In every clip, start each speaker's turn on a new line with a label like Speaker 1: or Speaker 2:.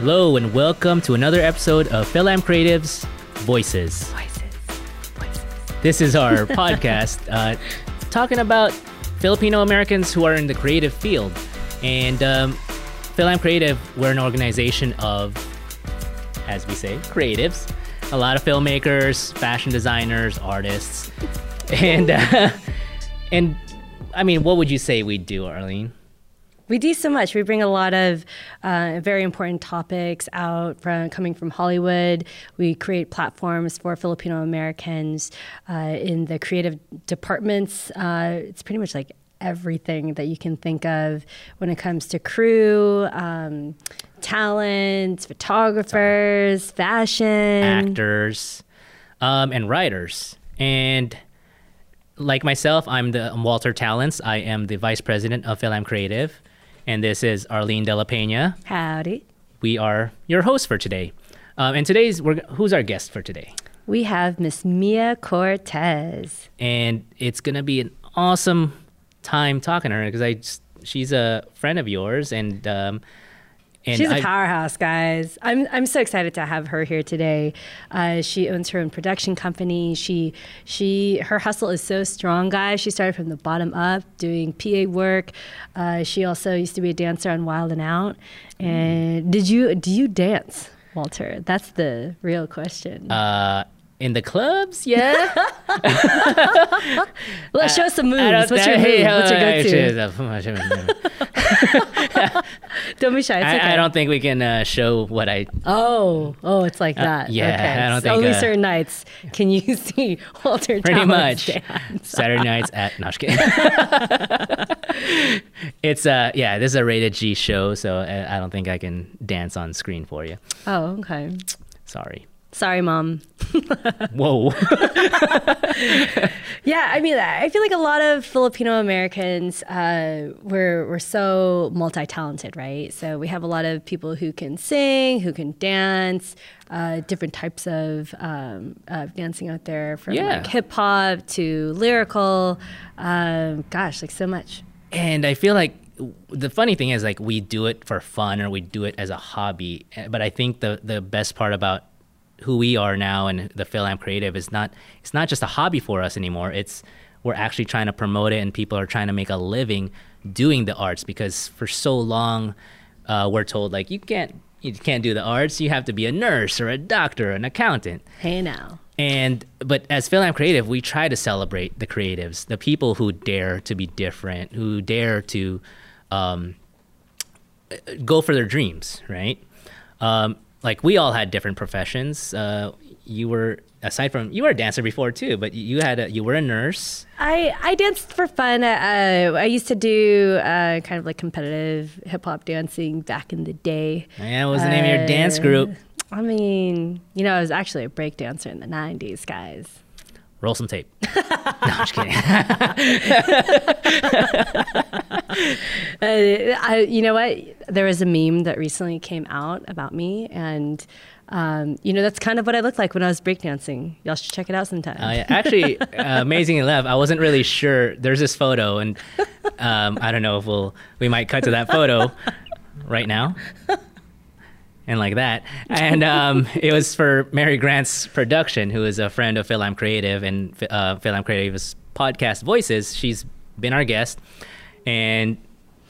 Speaker 1: Hello and welcome to another episode of FilAm Creative's Voices.
Speaker 2: Voices. Voices.
Speaker 1: This is our podcast uh, talking about Filipino Americans who are in the creative field. And um, FilAm Creative, we're an organization of, as we say, creatives. A lot of filmmakers, fashion designers, artists. And, uh, and I mean, what would you say we do, Arlyn?
Speaker 2: We do so much. We bring a lot of uh, very important topics out from coming from Hollywood. We create platforms for Filipino Americans uh, in the creative departments. Uh, it's pretty much like everything that you can think of when it comes to crew, um, talent, photographers, fashion,
Speaker 1: actors, um, and writers. And like myself, I'm the I'm Walter Talents. I am the vice president of FilAm Creative and this is Arlyn De La Pena.
Speaker 2: Howdy.
Speaker 1: We are your hosts for today. Um, and today's, we're, who's our guest for today?
Speaker 2: We have Miss Mia Cortez.
Speaker 1: And it's going to be an awesome time talking to her because I just, she's a friend of yours and um,
Speaker 2: and She's a I, powerhouse, guys. I'm I'm so excited to have her here today. Uh, she owns her own production company. She she her hustle is so strong, guys. She started from the bottom up, doing PA work. Uh, she also used to be a dancer on Wild and Out. And mm. did you do you dance, Walter? That's the real question.
Speaker 1: Uh, in the clubs, yeah.
Speaker 2: Let's show us some moves. What's your move? What's your go-to? don't be shy. It's okay.
Speaker 1: I, I don't think we can uh, show what I.
Speaker 2: Oh, oh, it's like uh, that.
Speaker 1: Yeah,
Speaker 2: okay.
Speaker 1: I don't think.
Speaker 2: Only uh, certain nights can you see Walter.
Speaker 1: Pretty
Speaker 2: much.
Speaker 1: Dance. Saturday nights at Noshkin. it's uh yeah, this is a rated G show, so uh, I don't think I can dance on screen for you.
Speaker 2: Oh, okay.
Speaker 1: Sorry.
Speaker 2: Sorry, mom.
Speaker 1: Whoa.
Speaker 2: yeah, I mean, I feel like a lot of Filipino Americans, uh, we're, we're so multi talented, right? So we have a lot of people who can sing, who can dance, uh, different types of um, uh, dancing out there from yeah. like hip hop to lyrical. Um, gosh, like so much.
Speaker 1: And I feel like the funny thing is like we do it for fun or we do it as a hobby but i think the the best part about who we are now and the FilAm Creative is not it's not just a hobby for us anymore. It's we're actually trying to promote it, and people are trying to make a living doing the arts because for so long uh, we're told like you can't you can't do the arts. You have to be a nurse or a doctor or an accountant.
Speaker 2: Hey now.
Speaker 1: And but as FilAm Creative, we try to celebrate the creatives, the people who dare to be different, who dare to um, go for their dreams, right? Um, like we all had different professions. Uh, you were aside from you were a dancer before too, but you had a, you were a nurse.
Speaker 2: I I danced for fun. Uh, I used to do uh, kind of like competitive hip hop dancing back in the day.
Speaker 1: Yeah, what was the name of your dance group?
Speaker 2: Uh, I mean, you know, I was actually a break dancer in the '90s, guys.
Speaker 1: Roll some tape. no, I'm just kidding.
Speaker 2: uh, I, you know what? There was a meme that recently came out about me, and um, you know that's kind of what I looked like when I was breakdancing. Y'all should check it out sometime.
Speaker 1: Uh, yeah. Actually, uh, amazing enough, I wasn't really sure. There's this photo, and um, I don't know if we'll we might cut to that photo right now and like that. And um, it was for Mary Grant's production, who is a friend of FilAm Creative and uh, FilAm Creative's podcast Voices. She's been our guest, and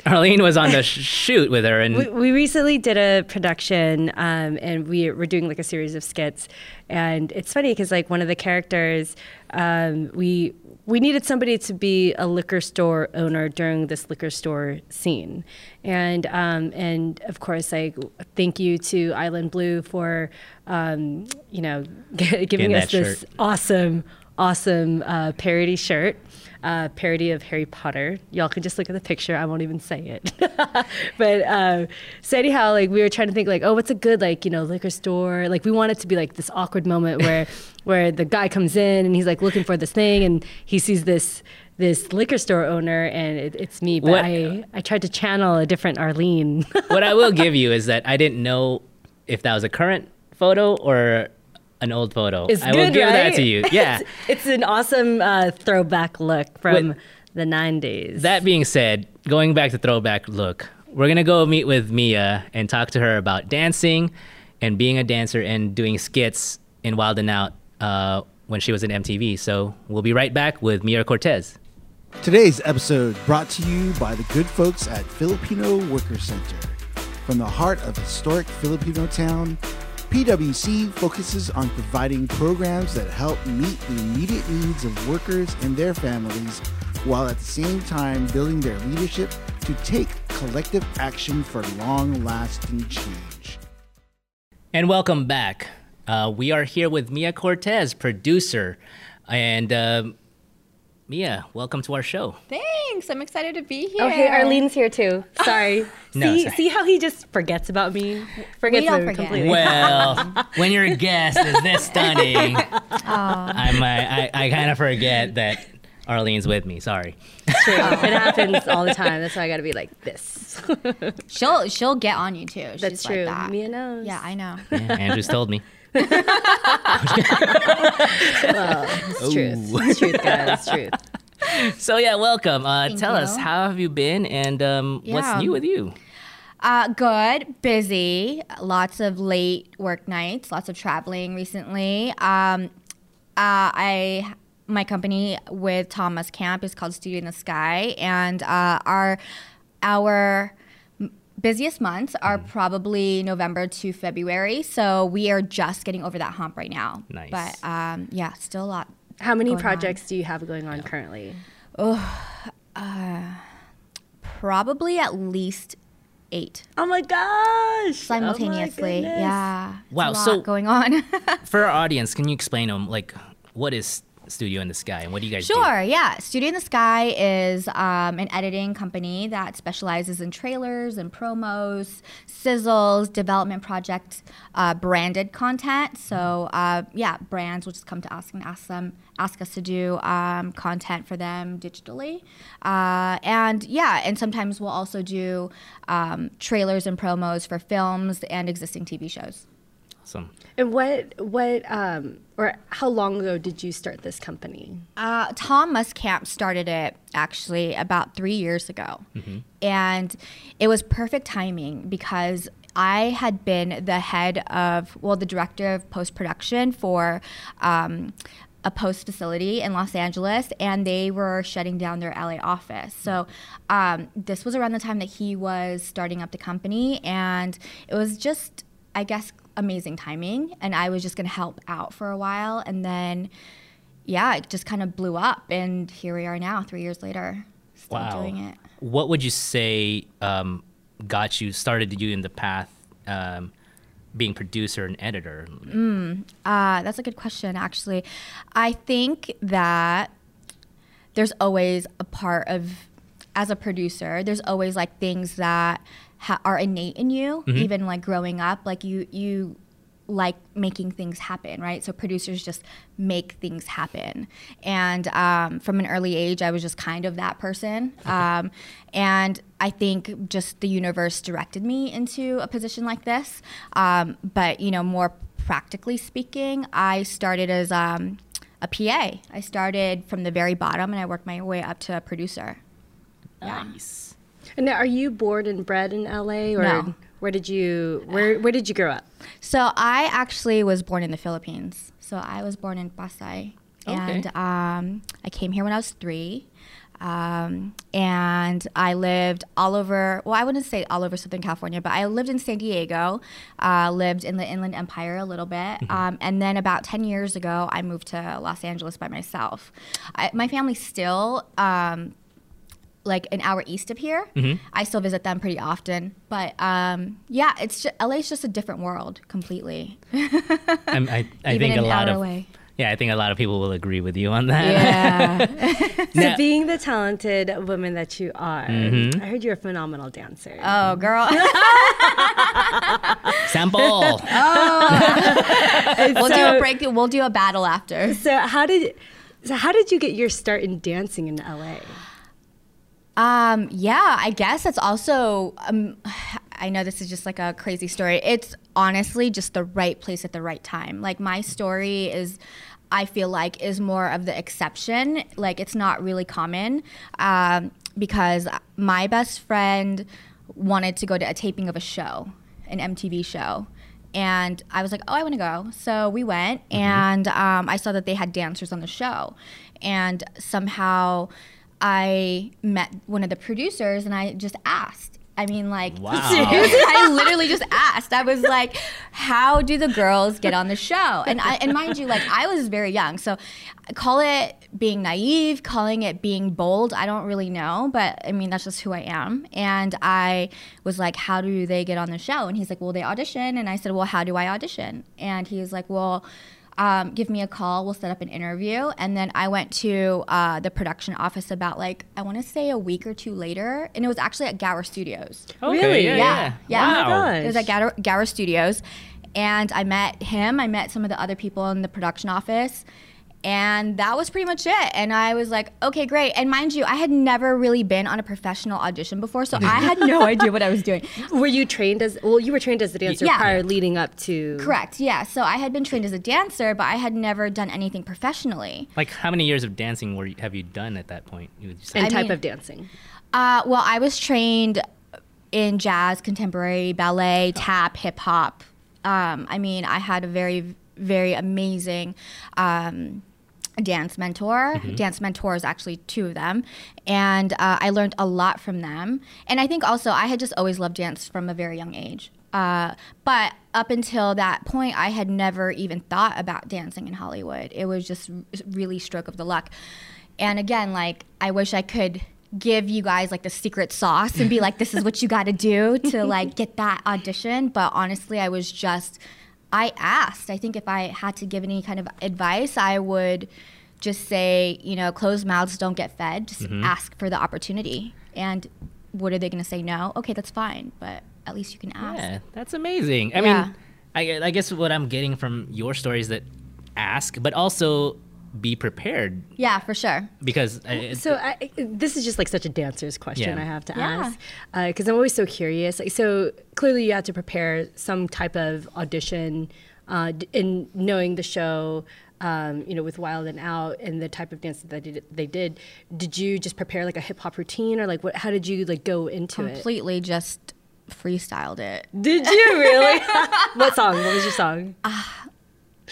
Speaker 1: Arlyn was on the shoot with her, and
Speaker 2: we, we recently did a production, um, and we were doing like a series of skits, and it's funny because like one of the characters, um, we we needed somebody to be a liquor store owner during this liquor store scene, and um, and of course, like thank you to Island Blue for um, you know giving us this shirt. awesome awesome uh, parody shirt uh, parody of Harry Potter. Y'all can just look at the picture. I won't even say it. but uh, so anyhow, like we were trying to think like, oh, what's a good like you know liquor store? Like we want it to be like this awkward moment where where the guy comes in and he's like looking for this thing and he sees this this liquor store owner and it, it's me. But what, I I tried to channel a different Arlyn.
Speaker 1: what I will give you is that I didn't know if that was a current photo or an old photo.
Speaker 2: It's
Speaker 1: I
Speaker 2: good,
Speaker 1: will give
Speaker 2: right?
Speaker 1: that to you. Yeah.
Speaker 2: it's, it's, an awesome uh, throwback look from the 90s.
Speaker 1: That being said, going back to throwback look, we're gonna go meet with Mia and talk to her about dancing and being a dancer and doing skits in Wild and Out uh, when she was in MTV. So we'll be right back with Mia Cortez.
Speaker 3: Today's episode brought to you by the good folks at Filipino Worker Center. From the heart of historic Filipinotown, PWC focuses on providing programs that help meet the immediate needs of workers and their families while at the same time building their leadership to take collective action for long lasting change.
Speaker 1: And welcome back. Uh, we are here with Mia Cortez, producer. And uh, Mia, welcome to our show.
Speaker 4: Thanks. I'm excited to be here.
Speaker 2: Oh, hey, Arlyn's here too. Sorry.
Speaker 1: No,
Speaker 2: see,
Speaker 1: sorry.
Speaker 2: see how he just forgets about me? Forgets
Speaker 4: don't
Speaker 2: me
Speaker 4: forget.
Speaker 2: completely.
Speaker 1: Well, when your guest is this stunning, I'm, I, I, I kind of forget that Arlyn's with me. Sorry.
Speaker 2: True. it happens all the time. That's why I got to be like this.
Speaker 4: She'll she'll get on you too. She's
Speaker 2: That's
Speaker 4: like
Speaker 2: true.
Speaker 4: that.
Speaker 2: Mia knows.
Speaker 4: Yeah, I know.
Speaker 1: Yeah, Andrew's told me.
Speaker 2: It's truth. It's truth, guys. It's truth.
Speaker 1: So yeah, welcome. Uh,
Speaker 4: Thank
Speaker 1: tell us how have you been, and um, what's new with you?
Speaker 4: Uh, good, busy, lots of late work nights, lots of traveling recently. Um, uh, I my company with Thomas Camp is called Studio in the Sky, and uh, our our m- busiest months are
Speaker 1: Mm-hmm.
Speaker 4: probably November to February. So we are just getting over that hump right now.
Speaker 1: Nice.
Speaker 4: But um, yeah, still a lot.
Speaker 2: How many
Speaker 4: Going on.
Speaker 2: projects do you have going on currently?
Speaker 4: Oh, Probably at least eight
Speaker 2: Oh my gosh.
Speaker 4: simultaneously.
Speaker 2: Oh my
Speaker 4: yeah.
Speaker 1: Wow,
Speaker 4: a lot
Speaker 1: so-
Speaker 4: going on.
Speaker 1: For our audience, can you explain them like what is Studio in the Sky and what do you guys do?
Speaker 4: Sure, yeah. Studio in the Sky is um, an editing company that specializes in trailers and promos, sizzles, development projects, uh, branded content. So, uh, yeah, brands will just come to us and ask them, ask us to do um, content for them digitally, uh, and yeah, and sometimes we'll also do um, trailers and promos for films and existing TV shows.
Speaker 1: Awesome.
Speaker 2: And what, what, um, or how long ago did you start this company?
Speaker 4: Uh, Tom Muscamp started it actually about three years ago. And it was perfect timing because I had been the head of, well, the director of post production for. Um, a post facility in Los Angeles, and they were shutting down their LA office. So, um, this was around the time that he was starting up the company, and it was just, I guess, amazing timing. And I was just gonna help out for a while, and then yeah, it just kind of blew up, and here we are now, three years later, still
Speaker 1: Wow.
Speaker 4: doing it.
Speaker 1: What would you say um, got you started you in the path um, being producer and editor?
Speaker 4: Uh, that's a good question, actually. I think that there's always a part of, as a producer, there's always like things that ha- are innate in you, even like growing up. Like you, you like making things happen, right? So producers just make things happen. And um, from an early age, I was just kind of that person. Um, and I think just the universe directed me into a position like this. Um, but, you know, more practically speaking, I started as um, a PA. I started from the very bottom and I worked my way up to a producer.
Speaker 1: Nice.
Speaker 2: And now, are you born and bred in LA, or
Speaker 4: No.
Speaker 2: where did you where where did you grow up?
Speaker 4: So I actually was born in the Philippines. So I was born in Pasay,
Speaker 1: Okay.
Speaker 4: and um, I came here when I was three. Um, and I lived all over. Well, I wouldn't say all over Southern California, but I lived in San Diego. Uh, lived in the Inland Empire a little bit, um, and then about ten years ago, I moved to Los Angeles by myself. I, my family still. Um, like an hour east of here. I still visit them pretty often, but um, yeah, it's just, LA's just a different world completely.
Speaker 1: I'm, I, I think a lot of
Speaker 4: away.
Speaker 1: yeah, I think a lot of people will agree with you on that.
Speaker 4: Yeah.
Speaker 1: Now-
Speaker 2: So being the talented woman that you are,
Speaker 1: Mm-hmm.
Speaker 2: I heard you're a phenomenal dancer.
Speaker 4: oh, girl.
Speaker 1: Sample. Oh.
Speaker 4: we'll do a break. We'll do a battle after.
Speaker 2: So how did so how did you get your start in dancing in LA?
Speaker 4: Um, yeah, I guess that's also. Um, I know this is just like a crazy story. It's honestly just the right place at the right time. Like my story is, I feel like is more of the exception. Like it's not really common, um, because my best friend wanted to go to a taping of a show, an MTV show. And I was like, oh, I want to go. So we went, and um, I saw that they had dancers on the show. And somehow I met one of the producers, and I just asked. I mean, like,
Speaker 1: Wow.
Speaker 4: I literally just asked. I was like, "How do the girls get on the show?" And I, and mind you, like, I was very young, so call it being naive, calling it being bold. I don't really know, but I mean, that's just who I am. And I was like, "How do they get on the show?" And he's like, "Well, they audition." And I said, "Well, how do I audition?" And he was like, "Well." Um, give me a call. We'll set up an interview. And then I went to uh, the production office about like I want to say a week or two later, and it was actually at Gower Studios.
Speaker 1: Okay,
Speaker 2: Really?
Speaker 1: Yeah.
Speaker 4: Yeah, yeah.
Speaker 1: Wow.
Speaker 2: Oh my
Speaker 4: It was at Gower, Gower Studios, and I met him. I met some of the other people in the production office. And that was pretty much it. And I was like, okay, great. And mind you, I had never really been on a professional audition before, so I had no idea what I was doing.
Speaker 2: Were you trained as well? You were trained as a dancer
Speaker 4: Yeah.
Speaker 2: prior, leading up to
Speaker 4: Correct, yeah. So I had been trained as a dancer, but I had never done anything professionally.
Speaker 1: Like, how many years of dancing were you, have you done at that point? You would say?
Speaker 2: and
Speaker 4: I
Speaker 2: type
Speaker 4: mean-
Speaker 2: of dancing.
Speaker 4: Uh, well, I was trained in jazz, contemporary, ballet, tap, hip hop. Um, I mean, I had a very, very amazing um, dance mentor. Dance mentors, actually, two of them. And uh, I learned a lot from them. And I think also I had just always loved dance from a very young age. Uh, but up until that point, I had never even thought about dancing in Hollywood. It was just really stroke of the luck. And again, like I wish I could give you guys like the secret sauce and be like, this is what you got to do to like get that audition. But honestly, I was just, I asked. I think if I had to give any kind of advice, I would just say, you know, closed mouths don't get fed. Just mm-hmm. ask for the opportunity. And what are they going to say? No. Okay, that's fine. But at least you can ask.
Speaker 1: Yeah, that's amazing. I
Speaker 4: Yeah.
Speaker 1: mean, I, I guess what I'm getting from your story is that ask, but also be prepared
Speaker 4: Yeah, for sure.
Speaker 1: because uh, it-
Speaker 2: So I, I- this is just like such a dancer's question
Speaker 1: Yeah.
Speaker 2: I have to
Speaker 4: Yeah.
Speaker 2: ask because I'm always so curious. Like, so clearly you have to prepare some type of audition uh, in knowing the show. Um, you know, with Wild and Out and the type of dance that they did, they did. Did you just prepare like a hip hop routine, or like what? How did you like go into it?
Speaker 4: Completely just freestyled it.
Speaker 2: Did you really? what song? What was your song?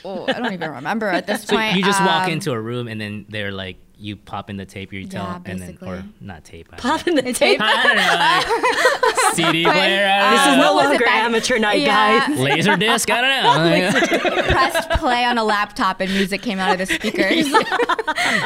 Speaker 4: Oh, I don't even remember at this
Speaker 1: so
Speaker 4: point.
Speaker 1: you just walk
Speaker 4: Um,
Speaker 1: into a room and then they're like, you pop in the tape, you tell,
Speaker 4: Yeah,
Speaker 1: and then or not tape,
Speaker 2: Pop in the tape.
Speaker 1: I don't know, like CD player, I
Speaker 2: This is no
Speaker 4: what was it
Speaker 2: longer amateur night,
Speaker 4: Yeah.
Speaker 2: guys.
Speaker 1: laser disc, I don't know.
Speaker 4: pressed play on a laptop and music came out of the speakers.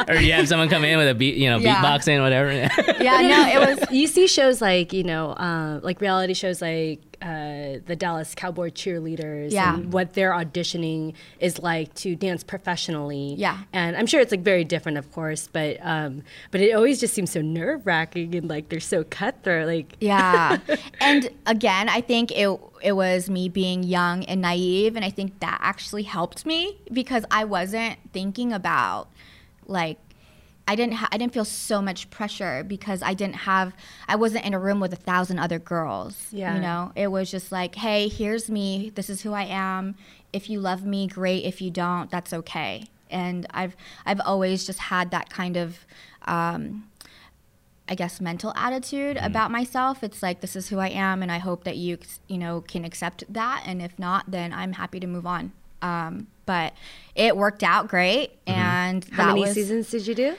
Speaker 1: or you have someone come in with a beat, you know,
Speaker 4: Yeah.
Speaker 1: beatboxing, whatever.
Speaker 4: yeah, no, it was.
Speaker 2: you see shows like you know uh, like reality shows like uh, the dallas cowboy cheerleaders
Speaker 4: Yeah.
Speaker 2: and what their auditioning is like to dance professionally
Speaker 4: Yeah.
Speaker 2: and i'm sure it's like very different of course but um, but it always just seems so nerve-wracking and like they're so cutthroat like
Speaker 4: Yeah, and again, I think it it was me being young and naive, and I think that actually helped me because I wasn't thinking about like. I didn't. Ha- I didn't feel so much pressure because I didn't have. I wasn't in a room with a thousand other girls.
Speaker 2: Yeah.
Speaker 4: You know, it was just like, hey, here's me. This is who I am. If you love me, great. If you don't, that's okay. And I've I've always just had that kind of. Um, I guess mental attitude about myself. It's like this is who I am, and I hope that you you know can accept that. And if not, then I'm happy to move on. Um, but it worked out great, and
Speaker 2: how
Speaker 4: that
Speaker 2: many
Speaker 4: was,
Speaker 2: seasons did you do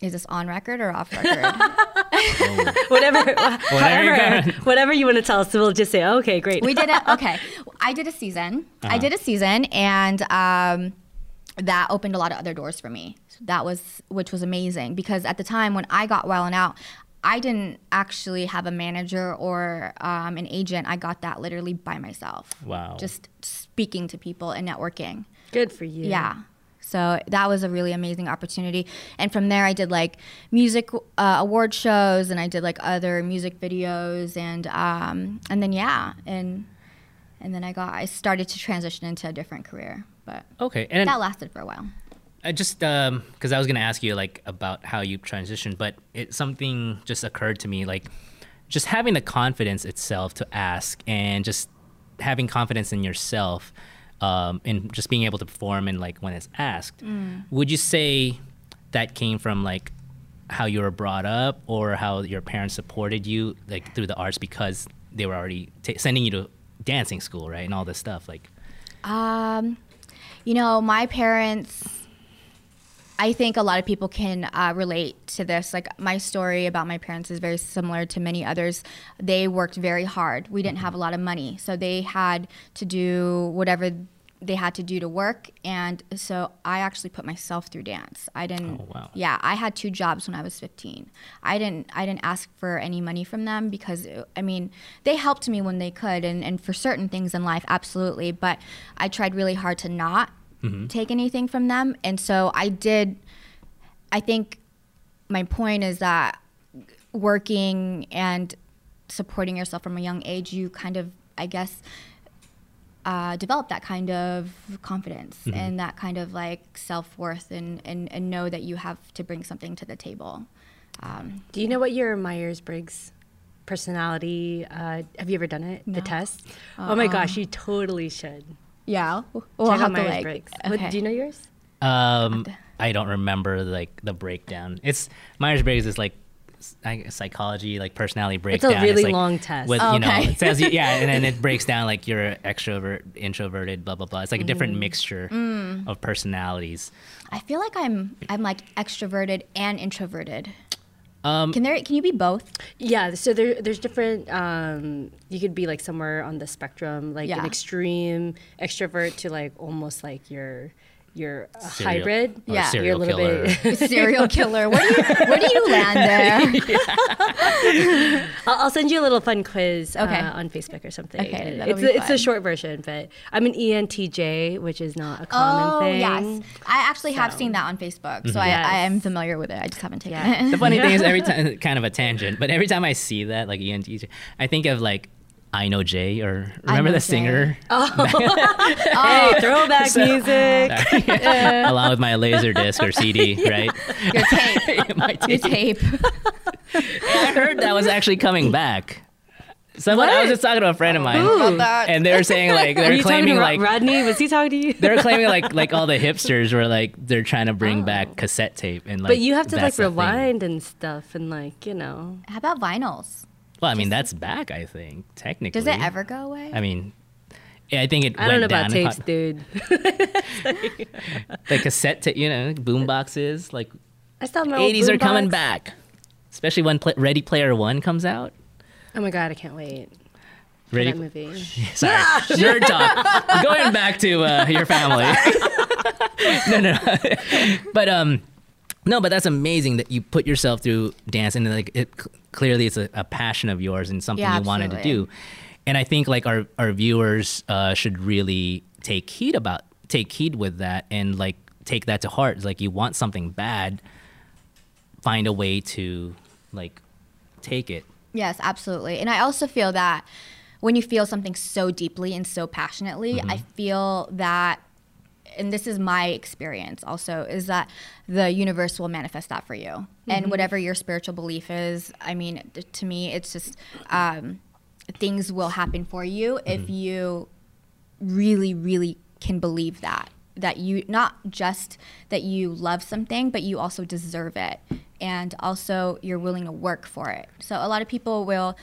Speaker 4: Is this on record or off record?
Speaker 2: whatever
Speaker 1: Whatever you
Speaker 2: whatever,
Speaker 1: got.
Speaker 2: whatever you want to tell us we'll just say okay great
Speaker 4: we did it. Okay, I did a season. I
Speaker 1: Uh-huh.
Speaker 4: did a season, and um, that opened a lot of other doors for me. That was which was amazing because at the time when I got Wild and Out. I didn't actually have a manager or um, an agent. I got that literally by myself.
Speaker 1: Wow.
Speaker 4: Just speaking to people and networking.
Speaker 2: good for you
Speaker 4: Yeah. So that was a really amazing opportunity. And from there, I did like music uh, award shows, and I did like other music videos, and um, and then yeah, and and then I got I started to transition into a different career, but
Speaker 1: okay, and
Speaker 4: that lasted for a while.
Speaker 1: I just um because I was gonna ask you like about how you transitioned, but it something just occurred to me like just having the confidence itself to ask and just having confidence in yourself um and just being able to perform and like when it's asked. Would you say that came from like how you were brought up or how your parents supported you like through the arts because they were already t- sending you to dancing school, right, and all this stuff. Like,
Speaker 4: Um, you know, my parents. I think a lot of people can uh, relate to this. Like my story about my parents is very similar to many others. They worked very hard. We didn't have a lot of money, so they had to do whatever they had to do to work. And so I actually put myself through dance. I didn't.
Speaker 1: Oh, wow.
Speaker 4: Yeah, I had two jobs when I was 15. I didn't. I didn't ask for any money from them because I mean they helped me when they could, and and for certain things in life, absolutely. But I tried really hard to not take anything from them, and so I did. I think my point is that working and supporting yourself from a young age, you kind of, I guess, uh, develop that kind of confidence and that kind of like self worth and, and, and know that you have to bring something to the table. Um,
Speaker 2: Do you know what your Myers Briggs personality? Uh, have you ever done it? The test? Oh my gosh, you totally should.
Speaker 4: Yeah. We'll
Speaker 2: Check
Speaker 4: have
Speaker 2: out
Speaker 4: to,
Speaker 2: Myers
Speaker 4: like-
Speaker 2: Briggs.
Speaker 4: okay.
Speaker 2: What, do you know yours?
Speaker 1: um, I don't remember like the breakdown. It's Myers Briggs is like s- I guess psychology, like personality breakdown.
Speaker 2: It's a
Speaker 1: breakdown.
Speaker 2: really
Speaker 1: like,
Speaker 2: long test.
Speaker 1: With
Speaker 4: Oh,
Speaker 1: you know,
Speaker 4: okay.
Speaker 1: it says yeah, and then it breaks down like you're extrovert, introverted, blah blah blah. It's like a different
Speaker 2: Mm-hmm.
Speaker 1: mixture
Speaker 4: Mm.
Speaker 1: of personalities.
Speaker 4: I feel like I'm I'm like extroverted and introverted.
Speaker 1: Um,
Speaker 4: Can there can you be both?
Speaker 2: Yeah, so there, there's different. Um, you could be like somewhere on the spectrum, like an extreme extrovert to like almost like you're you're a
Speaker 1: Serial-
Speaker 2: hybrid.
Speaker 4: Yeah.
Speaker 1: serial
Speaker 2: You're a little
Speaker 1: killer.
Speaker 2: bit-
Speaker 4: Serial killer. Where do you where do you land there?
Speaker 2: I'll, I'll send you a little fun quiz
Speaker 4: Okay.
Speaker 2: uh, on Facebook or something.
Speaker 4: Okay, that'll
Speaker 2: it's
Speaker 4: be
Speaker 2: a, it's a short version, but I'm an ENTJ, which is not a common
Speaker 4: oh
Speaker 2: thing.
Speaker 4: yes, I actually have seen that on Facebook, so
Speaker 2: Yes.
Speaker 4: I, I am familiar with it. I just haven't taken
Speaker 2: Yeah.
Speaker 4: it.
Speaker 1: the funny thing is every time kind of a tangent, but every time I see that like ENTJ, I think of like I know Jay or remember the
Speaker 4: Jay.
Speaker 1: singer
Speaker 2: Oh, oh, oh throwback music.
Speaker 1: along with my laser disc or CD, right?
Speaker 4: Your tape.
Speaker 1: my
Speaker 4: Your
Speaker 1: tape.
Speaker 4: tape.
Speaker 1: I heard that was actually coming back. Someone I was just talking to a friend of mine,
Speaker 2: Ooh.
Speaker 1: and they were saying like they
Speaker 2: Are
Speaker 1: were
Speaker 2: you talking
Speaker 1: claiming like
Speaker 2: Rod- Rodney? Was he talking to you?
Speaker 1: they're claiming like like all the hipsters were like they're trying to bring back oh. cassette tape and like
Speaker 2: but you have to like
Speaker 1: that's thing.
Speaker 2: rewind and stuff, and like you know.
Speaker 4: How about vinyls?
Speaker 1: Well, I mean that's back. I think technically.
Speaker 4: Does it ever go away?
Speaker 1: I mean, yeah, I think it.
Speaker 2: I
Speaker 1: went
Speaker 2: don't know about tapes, dude.
Speaker 1: The cassette, ta- you know, boom boxes. Like
Speaker 2: I still old
Speaker 1: 80s are coming back, especially when Ready Player One comes out.
Speaker 2: Oh my god, I can't wait for
Speaker 1: Ready,
Speaker 2: that movie.
Speaker 1: Sorry, nerd talk. Going back to uh, your family. no, no, no. but um, no, but that's amazing that you put yourself through dance and like it clearly it's a, a passion of yours and something
Speaker 4: Yeah,
Speaker 1: you wanted to do. And I think like our our viewers uh, should really take heed about take heed with that and like take that to heart. It's like you want something bad, find a way to like take it.
Speaker 4: Yes, absolutely. And I also feel that when you feel something so deeply and so passionately, I feel that and this is my experience also is that the universe will manifest that for you. And whatever your spiritual belief is i mean to me it's just um, things will happen for you if you really really can believe that that you not just that you love something but you also deserve it and also you're willing to work for it. So a lot of people will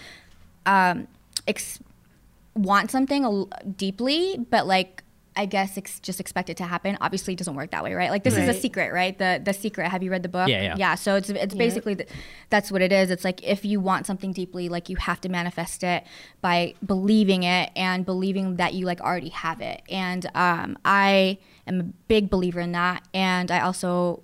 Speaker 4: um, ex- want something deeply but like I guess ex- just expect it to happen. Obviously, it doesn't work that way, right? Like this is a secret, right? The the secret. Have you read the book?
Speaker 1: Yeah, yeah.
Speaker 4: Yeah. So it's it's basically th- that's what it is. It's like if you want something deeply, like you have to manifest it by believing it and believing that you like already have it. And um, I am a big believer in that, and I also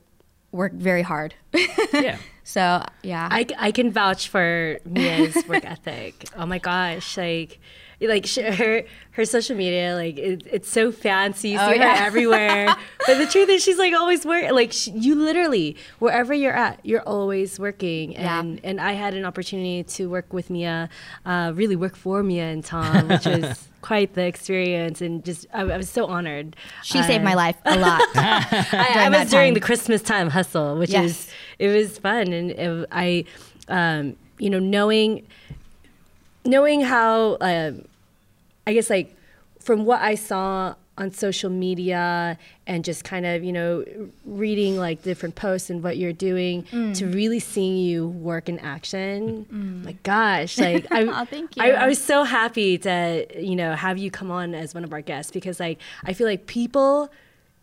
Speaker 4: work very hard.
Speaker 1: Yeah.
Speaker 4: so yeah.
Speaker 2: I, I can vouch for Mia's work ethic. Oh my gosh, like like her her social media like it, it's so fancy. You
Speaker 4: Oh,
Speaker 2: see
Speaker 4: yeah.
Speaker 2: her everywhere. but the truth is, she's like always work. Like she, you literally wherever you're at, you're always working.
Speaker 4: Yeah.
Speaker 2: And and I had an opportunity to work with Mia, uh, really work for Mia and Tom, which was quite the experience. And just I, I was so honored.
Speaker 4: she saved
Speaker 2: Uh,
Speaker 4: my life a lot.
Speaker 2: I, I was during the Christmas time hustle, which
Speaker 4: Yes.
Speaker 2: is it was fun, and it, I, um, you know, knowing, knowing how, um, I guess like from what I saw on social media and just kind of you know reading like different posts and what you're doing
Speaker 4: Mm.
Speaker 2: to really seeing you work in action my gosh like I,
Speaker 4: Aw, thank
Speaker 2: I,
Speaker 4: you.
Speaker 2: I was so happy to you know have you come on as one of our guests because like I feel like people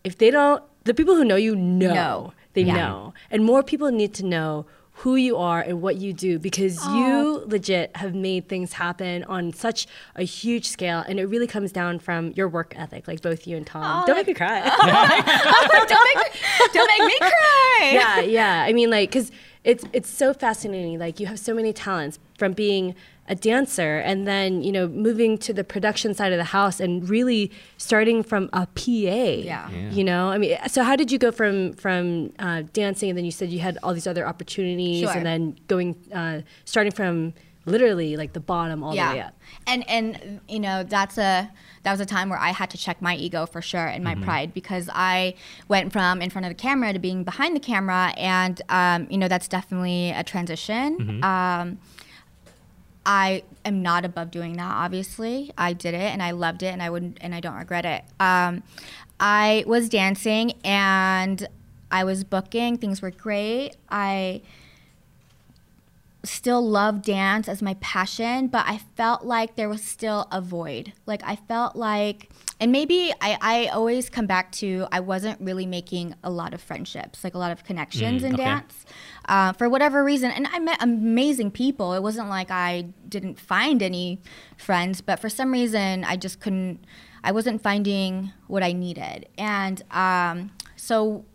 Speaker 2: if they don't the people who know you know
Speaker 4: Know.
Speaker 2: they
Speaker 4: Yeah.
Speaker 2: know and more people need to know who you are and what you do because you legit have made things happen on such a huge scale and it really comes down from your work ethic like both you and tom
Speaker 4: Oh,
Speaker 2: don't make me cry
Speaker 4: don't, make, don't make me cry.
Speaker 2: yeah, yeah. I mean, like, because it's it's so fascinating. Like, you have so many talents from being a dancer and then you know moving to the production side of the house and really starting from a PA.
Speaker 4: Yeah.
Speaker 1: Yeah.
Speaker 2: You know, I mean, so how did you go from from uh, dancing and then you said you had all these other opportunities
Speaker 4: Sure.
Speaker 2: and then going uh, starting from literally like the bottom all the way up.
Speaker 4: And and you know that's a that was a time where I had to check my ego for sure and my pride because I went from in front of the camera to being behind the camera, and um, you know that's definitely a transition. Um, I am not above doing that. Obviously, I did it and I loved it, and I wouldn't and I don't regret it. Um, I was dancing and I was booking. Things were great. I still love dance as my passion, but I felt like there was still a void. Like I felt like, and maybe I, I always come back to I wasn't really making a lot of friendships, like a lot of connections
Speaker 1: Mm,
Speaker 4: in
Speaker 1: okay.
Speaker 4: dance, uh, for whatever reason. And I met amazing people. It wasn't like I didn't find any friends, but for some reason I just couldn't. I wasn't finding what I needed, and um, so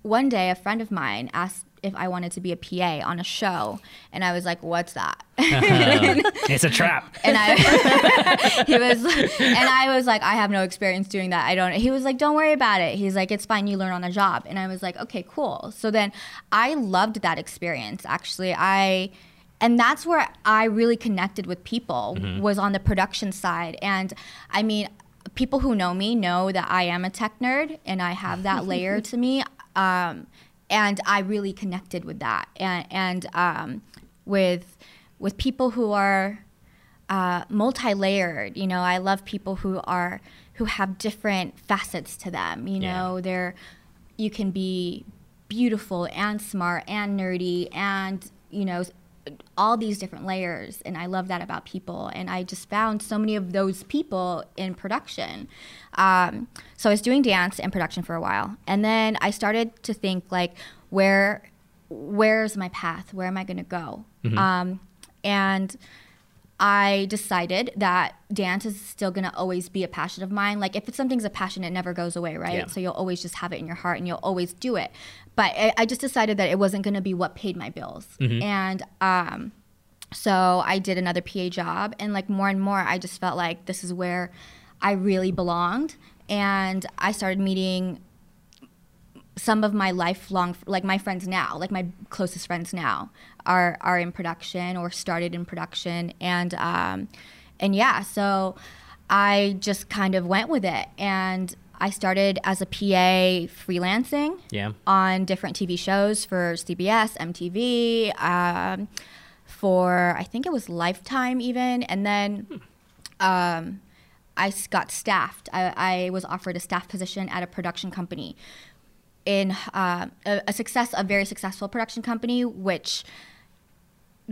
Speaker 4: one day a friend of mine asked if I wanted to be a PA on a show, and I was like, "What's that?"
Speaker 1: it's a trap.
Speaker 4: and I he was and I was like, "I have no experience doing that. I don't." He was like, "Don't worry about it." He's like, "It's fine. You learn on the job." And I was like, "Okay, cool." So then I loved that experience. Actually, I and that's where I really connected with people was on the production side. And I mean, people who know me know that I am a tech nerd and I have that layer to me. Um, and I really connected with that and, and um, with with people who are uh, multi-layered. You know, I love people who are who have different facets to them. You
Speaker 1: Yeah.
Speaker 4: know, they're you can be beautiful and smart and nerdy and you know all these different layers and i love that about people. And i just found so many of those people in production. Um, so i was doing dance and production for a while. And then i started to think like where where's my path? Where am i going to go um, and I decided that dance is still gonna always be a passion of mine. Like if it's something's a passion, it never goes away, right?
Speaker 1: Yeah.
Speaker 4: So you'll always just have it in your heart and you'll always do it. But I, I just decided that it wasn't gonna be what paid my bills. And um, so I did another PA job, and like more and more, I just felt like this is where I really belonged. And I started meeting some of my lifelong like my friends now like my closest friends now are are in production or started in production and um and yeah so i just kind of went with it and i started as a pa freelancing
Speaker 1: Yeah.
Speaker 4: on different tv shows for cbs mtv um, for i think it was lifetime even and then um, I got staffed. I, I was offered a staff position at a production company in uh, a, a success, a very successful production company, which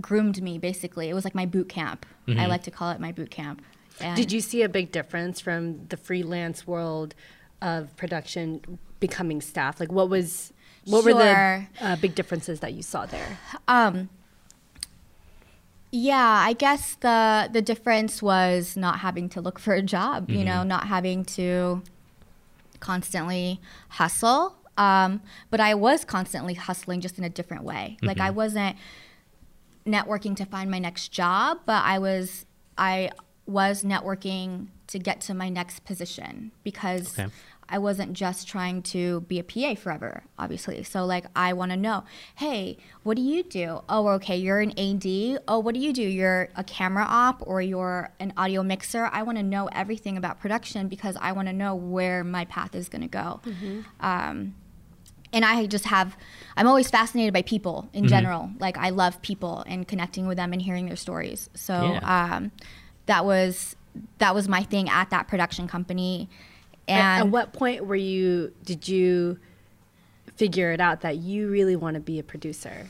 Speaker 4: groomed me. Basically, it was like my boot camp. I like to call it my boot camp. And
Speaker 2: Did you see a big difference from the freelance world of production becoming staff? Like, what was what were the uh, big differences that you saw there?
Speaker 4: Um, yeah, I guess the the difference was not having to look for a job. You know, not having to constantly hustle. Um, but I was constantly hustling, just in a different way. Like I wasn't networking to find my next job, but I was I was networking to get to my next position because
Speaker 1: Okay.
Speaker 4: I wasn't just trying to be a PA forever, obviously. So like I want to know, hey, what do you do? Oh, okay, you're an AD. Oh, what do you do? You're a camera op or you're an audio mixer. I want to know everything about production because I want to know where my path is going to go. Um, and I just have, I'm always fascinated by people in general. Like I love people and connecting with them and hearing their stories. So
Speaker 1: Yeah.
Speaker 4: um, that was that was my thing at that production company.
Speaker 2: At,
Speaker 4: And
Speaker 2: at what point were you? Did you figure it out that you really want to be a producer?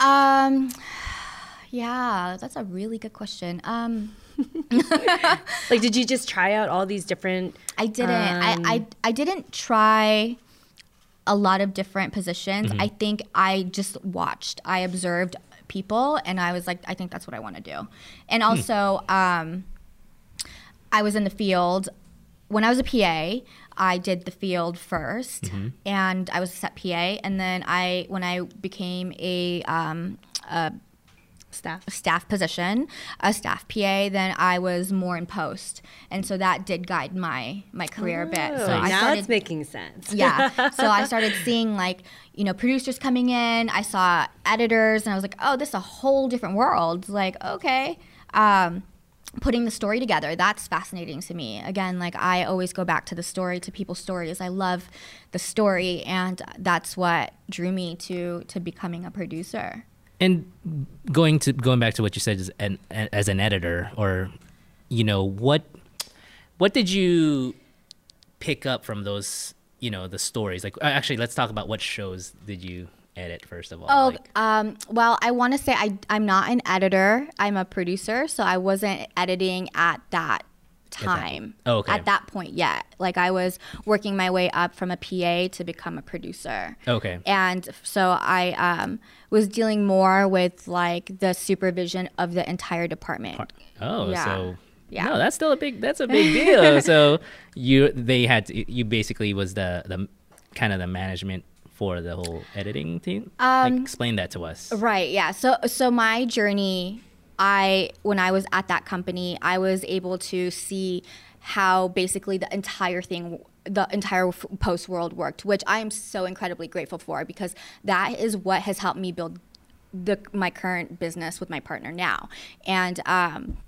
Speaker 4: um, yeah, that's a really good question. Um,
Speaker 2: Like, did you just try out all these different?
Speaker 4: I didn't.
Speaker 2: Um,
Speaker 4: I, I I didn't try a lot of different positions. I think I just watched. I observed people, and I was like, I think that's what I want to do. And also, um, I was in the field when I was a PA. I did the field 1st and I was a set PA. And then I, when I became a um,
Speaker 2: Staff.
Speaker 4: staff position, a staff PA, then I was more in post, and so that did guide my my career a bit. So
Speaker 2: Oh,
Speaker 4: I
Speaker 2: now
Speaker 4: started,
Speaker 2: it's making sense.
Speaker 4: yeah. So I started seeing like you know producers coming in. I saw editors, and I was like, oh, this is a whole different world. Like okay. Um, putting the story together that's fascinating to me again like i always go back to the story to people's stories i love the story and that's what drew me to to becoming a producer
Speaker 1: And going to going back to what you said as an as an editor, or you know what what did you pick up from those you know the stories? Like uh, actually, let's talk about what shows did you edit first of all.
Speaker 4: Oh,
Speaker 1: Like,
Speaker 4: um, well, I want to say I, I'm not an editor. I'm a producer, so I wasn't editing at that time.
Speaker 1: Oh, okay.
Speaker 4: At that point yet. Like I was working my way up from a PA to become a producer.
Speaker 1: Okay.
Speaker 4: And so I um, was dealing more with like the supervision of the entire department.
Speaker 1: oh,
Speaker 4: Yeah.
Speaker 1: so
Speaker 4: Yeah.
Speaker 1: no, that's still a big that's a big deal. so you they had to, you basically was the the kind of the management for the whole editing team. like,
Speaker 4: Um,
Speaker 1: explain that to us.
Speaker 4: Right. Yeah. So so my journey, I when I was at that company, I was able to see how basically the entire thing the entire post world worked which i am so incredibly grateful for because that is what has helped me build the my current business with my partner now. And um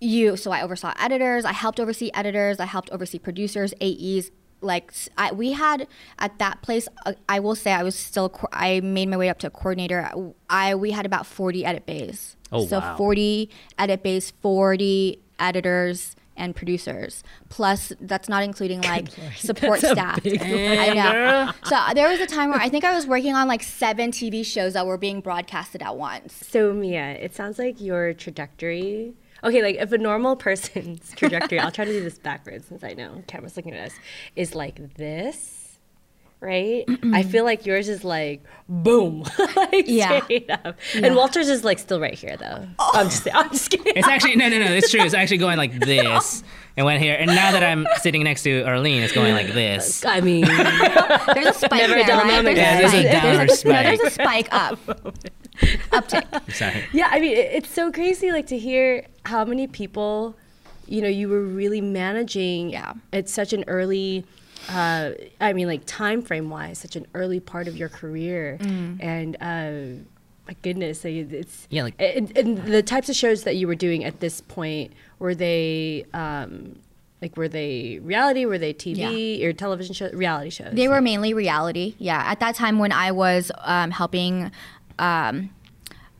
Speaker 4: you so i oversaw editors i helped oversee editors i helped oversee producers aes like s- I, we had at that place uh, i will say i was still co- i made my way up to a coordinator. I we had about 40 edit bays.
Speaker 1: Oh,
Speaker 4: so
Speaker 1: wow.
Speaker 4: 40 edit bays 40 editors and producers. Plus that's not including like support staff. i know. so there was a time where i think i was working on like seven tv shows that were being broadcasted at once.
Speaker 2: So Mia, it sounds like your trajectory. Okay, like if a normal person's trajectory, I'll try to do this backwards since I know camera's looking at us, is like this, right? I feel like yours is like boom, like
Speaker 4: Yeah.
Speaker 2: straight up, and Walter's is like still right here though. I'm oh. just, I'm just kidding.
Speaker 1: It's actually no, no, no. It's true. It's actually going like this and went here. And now that I'm sitting next to Arlyn, it's going like this.
Speaker 2: I mean,
Speaker 4: There's a spike
Speaker 2: Never
Speaker 4: there,
Speaker 2: done
Speaker 4: right? There's
Speaker 2: again.
Speaker 4: a
Speaker 1: There's a
Speaker 4: spike. there's, a, no,
Speaker 1: spike.
Speaker 4: there's a spike up. Uptick.
Speaker 1: Sorry.
Speaker 2: yeah, I mean, it's so crazy, like to hear how many people, you know, you were really managing
Speaker 4: Yeah.
Speaker 2: at such an early. Uh, I mean, like time frame wise, such an early part of your career, and uh, my goodness, it's
Speaker 1: Yeah, like-
Speaker 2: and, and the types of shows that you were doing at this point were they um, like were they reality, were they TV or television show, reality shows?
Speaker 4: They were mainly reality. Yeah. At that time when I was um, helping um,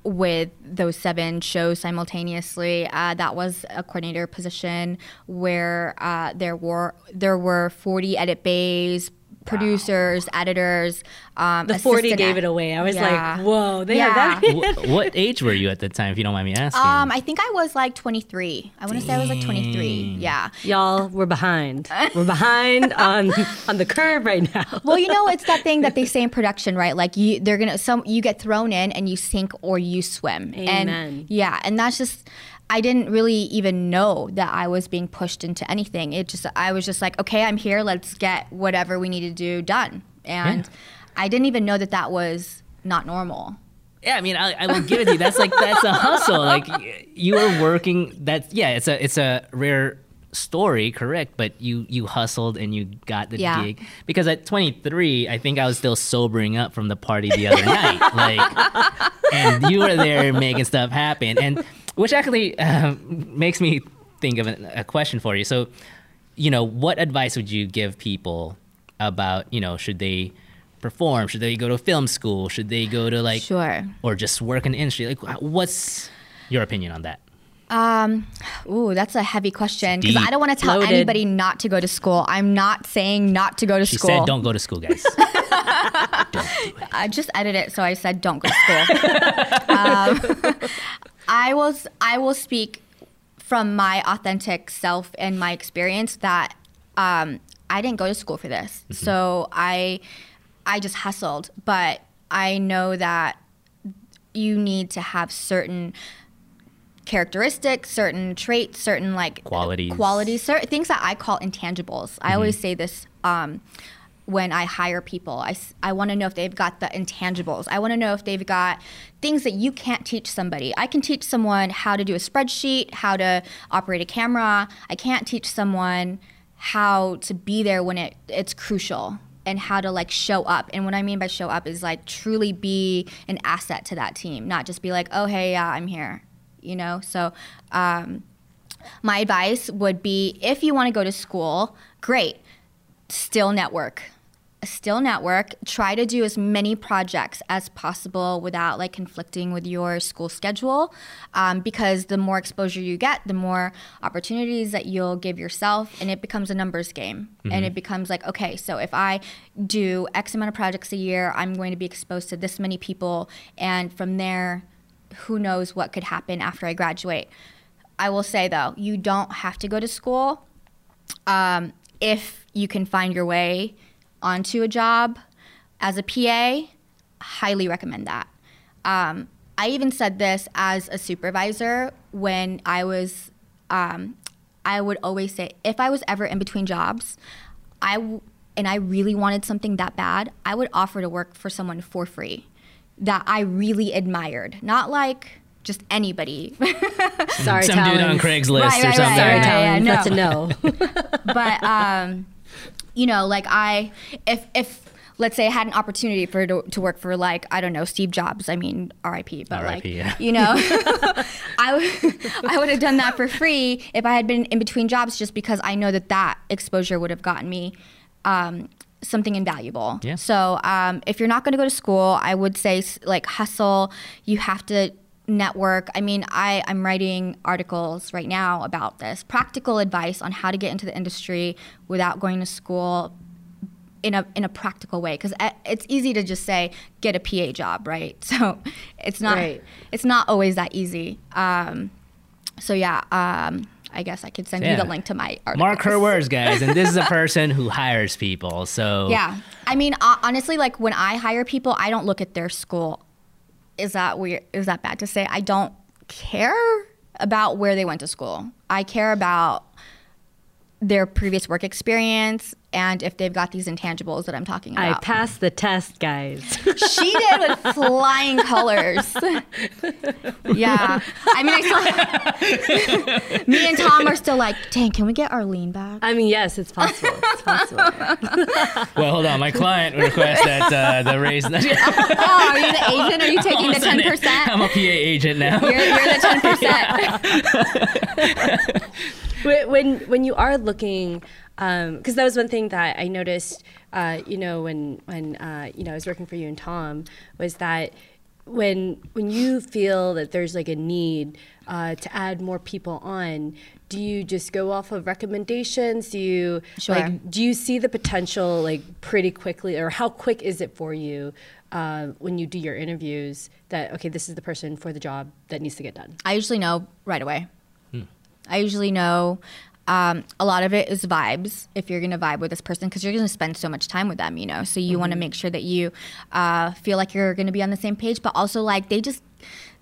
Speaker 4: with those seven shows simultaneously, uh, that was a coordinator position where uh, there were there were 40 edit bays, producers, editors. Um,
Speaker 2: the forty gave
Speaker 4: ed-
Speaker 2: it away. I was
Speaker 4: Yeah.
Speaker 2: like, whoa, they
Speaker 4: Yeah.
Speaker 2: had that.
Speaker 1: Wh- what age were you at the time, if you don't mind me asking?
Speaker 4: Um, I think I was like 23. I want to say I was like 23. Yeah.
Speaker 2: Y'all, we're behind. We're behind on on the curve right now.
Speaker 4: Well, you know, it's that thing that they say in production, right? Like you, they're gonna some you get thrown in and you sink or you swim.
Speaker 2: Amen.
Speaker 4: And yeah, and that's just. I didn't really even know that I was being pushed into anything. It just I was just like, okay, I'm here. Let's get whatever we need to do done. And I didn't even know that that was not normal.
Speaker 1: yeah, I mean, I, I will give it to you. That's like that's a hustle. Like you were working. That's yeah. It's a it's a rare story, correct? But you you hustled and you got the
Speaker 4: Yeah.
Speaker 1: gig because at 23, I think I was still sobering up from the party the other night. Like, and you were there making stuff happen, and which actually um, makes me think of a, a question for you. So, you know, what advice would you give people about you know should they perform? Should they go to film school? Should they go to like
Speaker 4: Sure.
Speaker 1: or just work in the industry? Like, what's your opinion on that?
Speaker 4: Um, ooh, that's a heavy question because. I don't want to tell
Speaker 2: Loaded.
Speaker 4: anybody not to go to school. I'm not saying not to go to
Speaker 1: She
Speaker 4: school.
Speaker 1: said, "Don't go to school, guys."
Speaker 4: I just edited it, so I said don't go to school. um, I will. I will speak from my authentic self and my experience that um, I didn't go to school for this. So I, I just hustled. But I know that you need to have certain characteristics, certain traits, certain like
Speaker 1: Qualities.
Speaker 4: qualities, certain things that I call intangibles. I always say this um, when I hire people. I, I want to know if they've got the intangibles. I want to know if they've got things that you can't teach somebody. I can teach someone how to do a spreadsheet, how to operate a camera. I can't teach someone how to be there when it it's crucial and how to like show up. And what I mean by show up is like truly be an asset to that team, not just be like, oh hey, yeah, I'm here. You know? So um, my advice would be if you want to go to school, great. Still network. Still network. Try to do as many projects as possible without like conflicting with your school schedule. Um, because the more exposure you get, the more opportunities that you'll give yourself, and it becomes a numbers game. And it becomes like, okay, so if I do X amount of projects a year, I'm going to be exposed to this many people. And from there, who knows what could happen after I graduate. I will say though, you don't have to go to school um, if you can find your way onto a job as a PA. Highly recommend that. Um, I even said this as a supervisor when I was. Um, I would always say if I was ever in between jobs, I w- and I really wanted something that bad, I would offer to work for someone for free that I really admired, not like just anybody.
Speaker 2: Sorry,
Speaker 1: Some dude on Craigslist
Speaker 4: Right,
Speaker 1: or
Speaker 4: right,
Speaker 1: something.
Speaker 2: Sorry,
Speaker 4: right. Yeah,
Speaker 2: Talons.
Speaker 4: yeah,
Speaker 2: That's a no.
Speaker 4: but um, you know, like I, if if let's say I had an opportunity for to, to work for like I don't know Steve Jobs, I mean R.I.P. But like
Speaker 1: yeah.
Speaker 4: you know, I would I would have done that for free if I had been in between jobs, just because I know that that exposure would have gotten me. Um, something invaluable.
Speaker 1: Yeah.
Speaker 4: So um, if you're not going to go to school, I would say like hustle. You have to network. I mean, I, I'm writing articles right now about this practical advice on how to get into the industry without going to school in a in a practical way because it's easy to just say get a PA job, right? So it's not
Speaker 2: Right.
Speaker 4: it's not always that easy. Um, so yeah, um, I guess I could send you the link to my article.
Speaker 1: Mark her words, guys. And this is a person who hires people. So
Speaker 4: Yeah. I mean, uh, honestly, like when I hire people, I don't look at their school. Is that weird? Is that bad to say? I don't care about where they went to school. I care about their previous work experience and if they've got these intangibles that I'm talking about.
Speaker 2: I passed the test, guys.
Speaker 4: she did with flying colors. yeah. I mean, I still, me and Tom are still like, dang, can we get Arlyn back?
Speaker 2: I mean, yes, it's possible. It's possible.
Speaker 1: Well, hold on. My client requests that uh, the raise.
Speaker 4: Oh, are you the agent? Are you taking the
Speaker 1: ten
Speaker 4: percent?
Speaker 1: I'm a PA agent now.
Speaker 4: You're, you're the 10%.
Speaker 2: When when when you are looking because that was one thing that I noticed uh, you know when when uh, you know I was working for you and Tom was that when when you feel that there's like a need uh, to add more people on do you just go off of recommendations do you
Speaker 4: Sure.
Speaker 2: like do you see the potential like pretty quickly or how quick is it for you uh, when you do your interviews that okay this is the person for the job that needs to get done
Speaker 4: I usually know right away. I usually know um, a lot of it is vibes if you're going to vibe with this person because you're going to spend so much time with them, you know. So you want to make sure that you uh, feel like you're going to be on the same page, but also like they just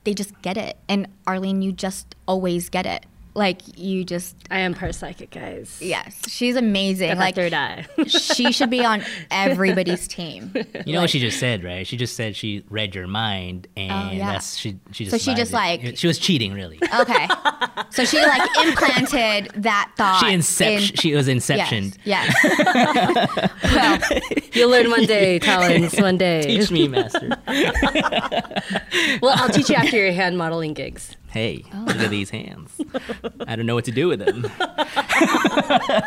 Speaker 4: they just get it. And Arlyn, you just always get it. Like you just
Speaker 2: I am part psychic guys
Speaker 4: yes, she's amazing. Like
Speaker 2: third eye
Speaker 4: she should be on everybody's team.
Speaker 1: You know what she just said, right? She just said she read your mind, oh, and
Speaker 4: Oh, yeah.
Speaker 1: that's she. She just
Speaker 4: So she just,
Speaker 1: it.
Speaker 4: like-
Speaker 1: she was cheating, really.
Speaker 4: Okay, so she like implanted that thought.
Speaker 1: She inception.
Speaker 4: in-
Speaker 1: She was inception.
Speaker 4: Yes. yes. well,
Speaker 2: You'll learn one day, Talons, one day.
Speaker 1: Teach me, master.
Speaker 2: Well, I'll teach you after your hand modeling gigs.
Speaker 1: Hey,
Speaker 4: Oh.
Speaker 1: look at these hands. I don't know what to do with them.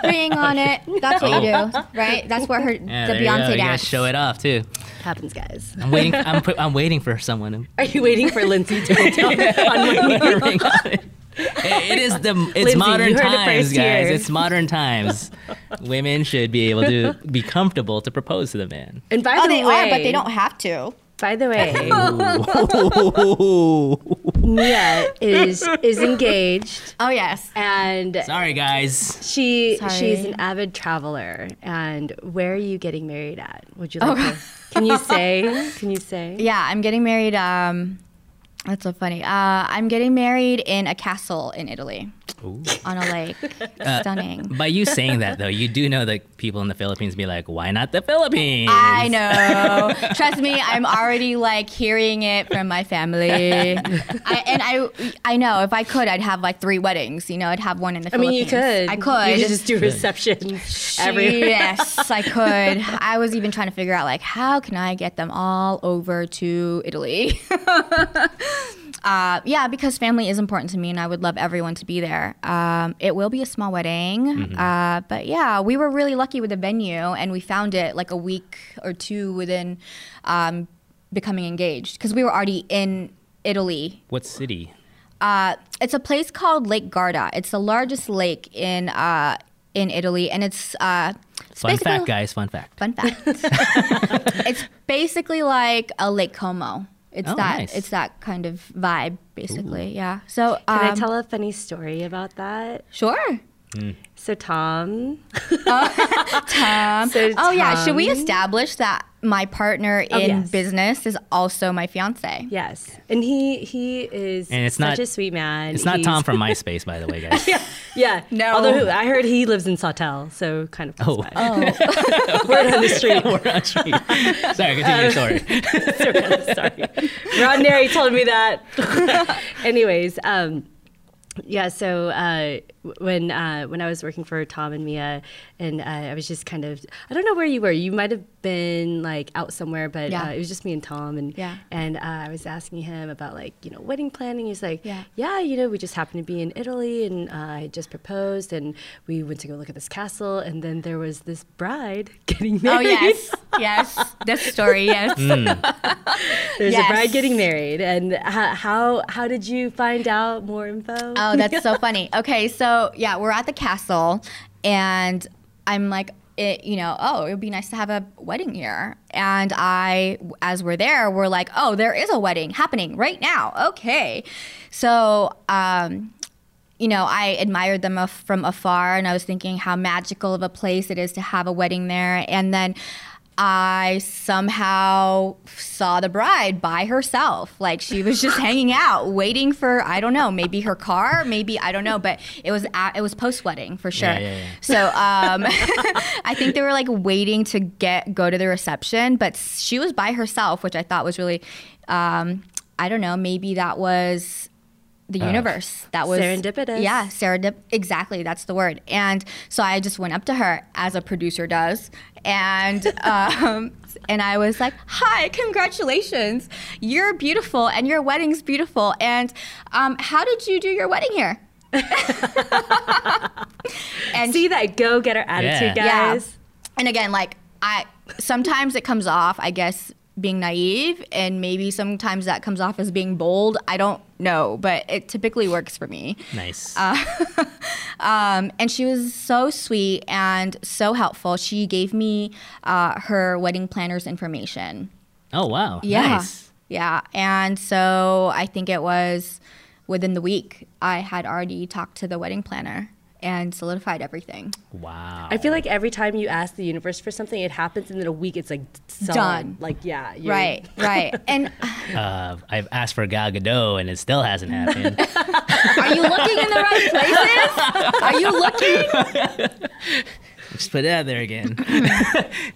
Speaker 4: ring on it. That's what you oh. do, right? That's what her
Speaker 1: Yeah,
Speaker 4: the
Speaker 1: there you go.
Speaker 4: Beyonce
Speaker 1: You gotta
Speaker 4: dance.
Speaker 1: show it off too.
Speaker 2: Happens, guys.
Speaker 1: I'm waiting. I'm, put, I'm waiting for someone
Speaker 2: Are you waiting for Lindsay to tell on my
Speaker 1: put ring on it. Hey, it is the it's
Speaker 2: Lindsay,
Speaker 1: modern
Speaker 2: you it
Speaker 1: times, guys.
Speaker 2: here.
Speaker 1: It's modern times. Women should be able to be comfortable to propose to the man.
Speaker 2: And by
Speaker 4: Oh,
Speaker 2: the
Speaker 4: they
Speaker 2: way,
Speaker 4: are, but they don't have to.
Speaker 2: By the way, Mia is is engaged,
Speaker 4: Oh yes.
Speaker 2: and
Speaker 1: Sorry, guys.
Speaker 2: she
Speaker 4: Sorry.
Speaker 2: she's an avid traveler. And where are you getting married at? Would you
Speaker 4: Oh,
Speaker 2: like to? Can you say? Can you say?
Speaker 4: Yeah, I'm getting married. Um, that's so funny. Uh, I'm getting married in a castle in Italy on a lake. Stunning.
Speaker 1: By you saying that, though, you do know that people in the Philippines be like, "Why not the Philippines?"
Speaker 4: I know. Trust me, I'm already like hearing it from my family. I, and I, I know if I could, I'd have like three weddings. You know, I'd have one in the
Speaker 2: I mean, you could.
Speaker 4: I could.
Speaker 2: You could just do receptions every.
Speaker 4: Yes, I could. I was even trying to figure out like how can I get them all over to Italy. Uh, yeah, because family is important to me, and I would love everyone to be there. Um, it will be a small wedding, uh, but yeah, we were really lucky with the venue, and we found it like a week or two within um, becoming engaged because we were already in Italy
Speaker 1: What city?
Speaker 4: uh, it's a place called Lake Garda. It's the largest lake in uh, in Italy, and it's uh, it's
Speaker 1: Fun fact, guys. Fun fact.
Speaker 4: Fun fact. it's basically like a Lake Como. It's
Speaker 1: Oh,
Speaker 4: that.
Speaker 1: nice.
Speaker 4: It's that kind of vibe, basically. Yeah. So
Speaker 2: Can I
Speaker 4: um,
Speaker 2: tell a funny story about that?
Speaker 4: Sure.
Speaker 2: So Tom,
Speaker 4: Um,
Speaker 2: So
Speaker 4: oh yeah. Should we establish that my partner
Speaker 2: Oh,
Speaker 4: in
Speaker 2: yes.
Speaker 4: business is also my fiance?
Speaker 2: yes, and he he is
Speaker 1: And it's
Speaker 2: such
Speaker 1: not-
Speaker 2: a sweet man.
Speaker 1: It's not
Speaker 2: He's-
Speaker 1: Tom from MySpace, by the way, guys.
Speaker 2: Yeah,
Speaker 4: No.
Speaker 2: Although I heard he lives in Sawtelle, so kind of close
Speaker 1: Oh.
Speaker 2: by.
Speaker 4: Oh,
Speaker 2: word on the street.
Speaker 1: We're on the street. Sorry, continue your story.
Speaker 2: Sorry. Ron Neri told me that. Anyways, um, yeah. So uh, w- when uh, when I was working for Tom and Mia, and uh, I was just kind of I don't know where you were. You might have been like out somewhere, but
Speaker 4: Yeah.
Speaker 2: uh, it was just me and Tom. And
Speaker 4: Yeah.
Speaker 2: and uh, I was asking him about like you know wedding planning. He's like,
Speaker 4: Yeah.
Speaker 2: yeah, you know, we just happened to be in Italy, and uh, I had just proposed, and we went to go look at this castle, and then there was this bride getting married.
Speaker 4: oh yes, yes. This story, yes.
Speaker 2: There's a bride getting married, and how, how how did you find out more info?
Speaker 4: Oh, that's so funny. Okay, so yeah, we're at the castle, and I'm like, it, you know, oh, it would be nice to have a wedding here. And I, as we're there, we're like, oh, there is a wedding happening right now. Okay, so. um you know, I admired them af- from afar, and I was thinking how magical of a place it is to have a wedding there. And then I somehow saw the bride by herself. Like she was just hanging out, waiting for I don't know, maybe her car, maybe I don't know, but it was at, it was post wedding for sure.
Speaker 1: Yeah, yeah, yeah.
Speaker 4: So um, I think they were like waiting to get go to the reception, but she was by herself, which I thought was really, um, I don't know, maybe that was the
Speaker 1: Uh,
Speaker 4: universe. That was
Speaker 2: Serendipitous.
Speaker 4: Yeah, serendip. Exactly, that's the word. And so I just went up to her, as a producer does, and um, and I was like, "Hi, congratulations! You're beautiful, and your wedding's beautiful. And um, how did you do your wedding here?" and
Speaker 2: See that go getter attitude,
Speaker 1: Yeah.
Speaker 2: guys.
Speaker 4: and again, like I sometimes it comes off, I guess, being naive, and maybe sometimes that comes off as being bold. I don't know, but it typically works for me.
Speaker 1: Nice.
Speaker 4: Um, and she was so sweet and so helpful. She gave me uh, her wedding planner's information.
Speaker 1: oh wow.
Speaker 4: Yeah.
Speaker 1: Nice.
Speaker 4: Yeah. And so I think it was within the week, I had already talked to the wedding planner and solidified everything.
Speaker 1: Wow.
Speaker 2: I feel like every time you ask the universe for something, it happens, and in a week, it's like solid.
Speaker 4: Done.
Speaker 2: Like yeah, you're-
Speaker 4: Right, right. And
Speaker 1: uh, I've asked for Gal Gadot and it still hasn't happened.
Speaker 4: are you looking in the right places? Are you looking?
Speaker 1: Just put it out there again.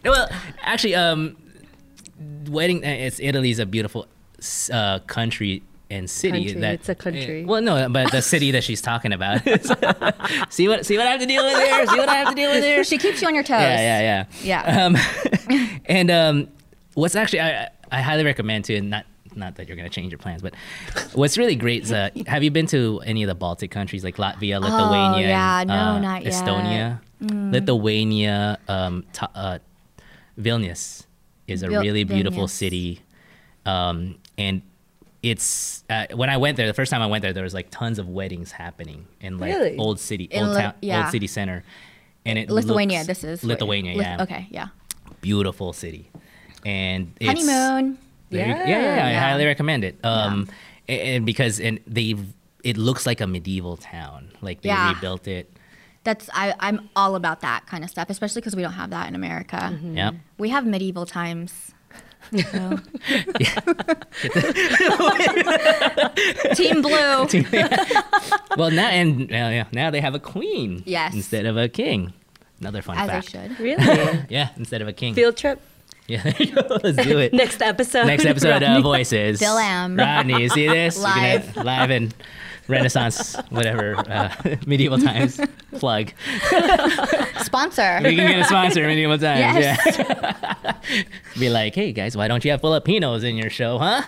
Speaker 1: well, actually, um, wedding. uh, It's Italy's a beautiful uh, country and city.
Speaker 2: Country,
Speaker 1: That
Speaker 2: it's a country.
Speaker 1: well, no, but the city that she's talking about. see what see what I have to deal with there. See what I have to deal with there.
Speaker 4: She keeps you on your toes.
Speaker 1: Yeah, yeah, yeah.
Speaker 4: Yeah.
Speaker 1: Um, and um, what's actually I, I highly recommend too, and not not that you're gonna change your plans, but what's really great is uh, have you been to any of the Baltic countries like Latvia, Lithuania,
Speaker 4: Oh, yeah.
Speaker 1: and,
Speaker 4: No,
Speaker 1: uh,
Speaker 4: not yet. Mm.
Speaker 1: Estonia, Lithuania, um, Ta- uh, Vilnius is a
Speaker 4: Vil-
Speaker 1: really beautiful
Speaker 4: Vilnius.
Speaker 1: city, um, and it's uh, when I went there the first time I went there there was like tons of weddings happening in like
Speaker 2: Really?
Speaker 1: old city
Speaker 4: In
Speaker 1: old
Speaker 4: Li-
Speaker 1: town
Speaker 4: yeah.
Speaker 1: old city center and it
Speaker 4: Lithuania. This is
Speaker 1: Lithuania
Speaker 4: Lith-
Speaker 1: yeah
Speaker 4: Okay, yeah.
Speaker 1: beautiful city and it's,
Speaker 4: Honeymoon.
Speaker 1: You-
Speaker 2: Yeah.
Speaker 1: yeah, yeah, I highly recommend it. Um, a- and, because and they it looks like a medieval town. Like they
Speaker 4: Yeah.
Speaker 1: rebuilt it.
Speaker 4: That's I, I'm all about that kind of stuff, especially because we don't have that in America.
Speaker 2: Mm-hmm.
Speaker 1: Yeah.
Speaker 4: We have medieval times. So. Team Blue.
Speaker 1: Well, now and uh, yeah, now they have a queen.
Speaker 4: Yes.
Speaker 1: Instead of a king. Another fun
Speaker 4: As I
Speaker 1: fact.
Speaker 4: should.
Speaker 2: Really?
Speaker 1: Yeah, instead of a king.
Speaker 2: Field trip.
Speaker 1: Yeah, there you go. Let's do it.
Speaker 2: Next episode.
Speaker 1: Next episode of Voices.
Speaker 4: Still am.
Speaker 1: Rodney, you see this? You're gonna-
Speaker 4: Live.
Speaker 1: live in Renaissance, whatever, uh, medieval times. Plug.
Speaker 4: Sponsor.
Speaker 1: We can get a sponsor medieval times.
Speaker 4: Yes.
Speaker 1: Yeah. Be like, hey guys, why don't you have Filipinos in your show, huh?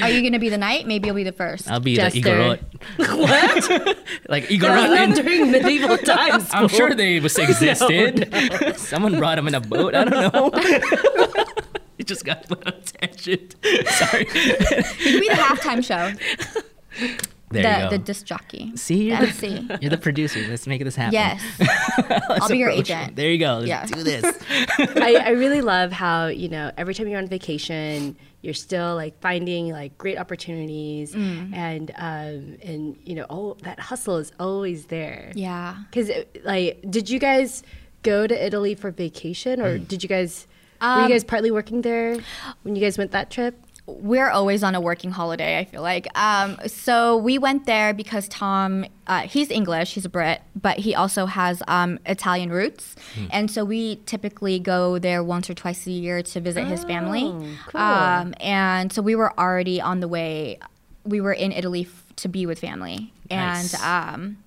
Speaker 4: Are you going to be the knight? Maybe you'll be the first.
Speaker 1: I'll be
Speaker 2: Jester.
Speaker 1: the Igorot.
Speaker 2: what?
Speaker 1: Like Igorot.
Speaker 2: during medieval times.
Speaker 1: I'm sure they was existed. Someone brought them in a boat. I don't know. you just got put on tangent. Sorry.
Speaker 4: You could be the halftime show.
Speaker 1: There
Speaker 4: the,
Speaker 1: you go.
Speaker 4: the disc jockey.
Speaker 1: See, you're
Speaker 4: The
Speaker 1: the,
Speaker 4: MC.
Speaker 1: you're the producer. Let's make this happen.
Speaker 4: Yes. I'll be your agent.
Speaker 1: them. There you go. Let's
Speaker 4: Yeah.
Speaker 1: do this.
Speaker 2: I, I really love how you know every time you're on vacation you're still like finding like great opportunities
Speaker 4: Mm.
Speaker 2: and um and you know oh that hustle is always there
Speaker 4: Yeah.
Speaker 2: because like did you guys go to italy for vacation or did you guys were you
Speaker 4: Um,
Speaker 2: guys partly working there when you guys went that trip
Speaker 4: we're always on a working holiday. I feel like. Um, so we went there because Tom, uh, he's English, he's a Brit, but he also has um, Italian roots, and so we typically go there once or twice a year to visit his family.
Speaker 2: Oh, cool.
Speaker 4: Um, and so we were already on the way. We were in Italy f- to be with family,
Speaker 1: Nice.
Speaker 4: and um,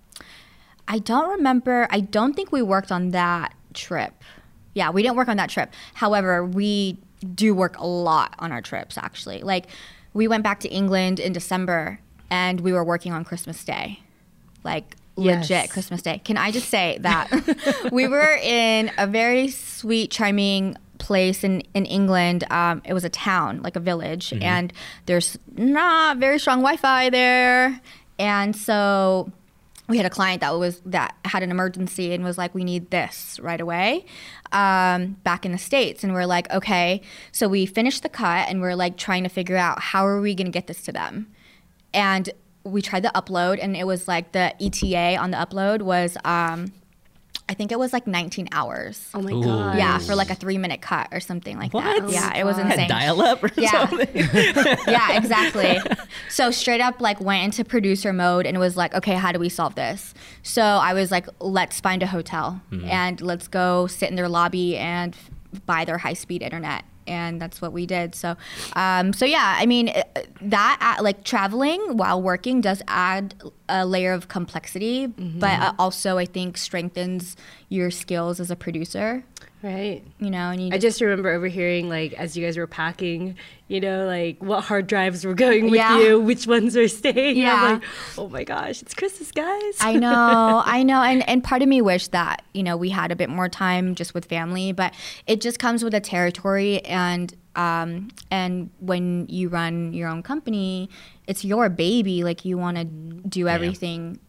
Speaker 4: I don't remember. I don't think we worked on that trip. Yeah, we didn't work on that trip. However, we do work a lot on our trips actually. Like we went back to England in December and we were working on Christmas Day. Like
Speaker 2: Yes.
Speaker 4: legit Christmas Day. Can I just say that we were in a very sweet, charming place in, in England. Um, it was a town, like a village, and there's not very strong Wi Fi there. And so we had a client that was that had an emergency and was like, "We need this right away." Um, back in the states, and we're like, "Okay." So we finished the cut, and we're like trying to figure out how are we going to get this to them, and we tried the upload, and it was like the ETA on the upload was, um, I think it was like 19 hours.
Speaker 2: oh my
Speaker 1: Ooh.
Speaker 2: god
Speaker 4: Yeah, for like a three minute cut or something like that.
Speaker 1: What?
Speaker 4: Yeah, it was
Speaker 2: Had
Speaker 1: Had
Speaker 4: insane.
Speaker 1: dial up or
Speaker 4: Yeah.
Speaker 1: something.
Speaker 4: yeah, exactly. So straight up like went into producer mode and was like, okay, how do we solve this? So I was like, let's find a hotel and let's go sit in their lobby and f- buy their high speed internet. And that's what we did. So, um, so yeah, I mean, that uh, like traveling while working does add a layer of complexity, but uh, also I think strengthens your skills as a producer.
Speaker 2: right
Speaker 4: You know, and you
Speaker 2: I just remember overhearing like as you guys were packing, you know, like what hard drives were going with
Speaker 4: Yeah.
Speaker 2: you, which ones are staying.
Speaker 4: Yeah.
Speaker 2: I'm like, oh my gosh, it's Christmas, guys.
Speaker 4: I know, I know, and and part of me wished that you know we had a bit more time just with family, but it just comes with the territory, and um, and when you run your own company, it's your baby. Like you want to do everything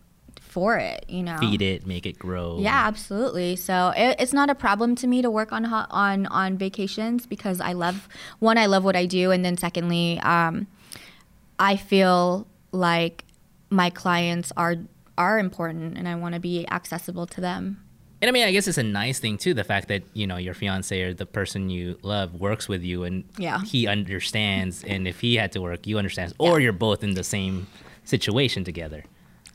Speaker 4: for it, you know.
Speaker 1: Feed it, make it grow.
Speaker 4: Yeah, absolutely. So it, it's not a problem to me to work on on on vacations because I love one, I love what I do, and then secondly, um, I feel like my clients are are important, and I want to be accessible to them.
Speaker 1: And I mean, I guess it's a nice thing too, the fact that, you know, your fiance or the person you love works with you and
Speaker 4: Yeah.
Speaker 1: he understands. And if he had to work, you understand. Or you're both in the same situation together.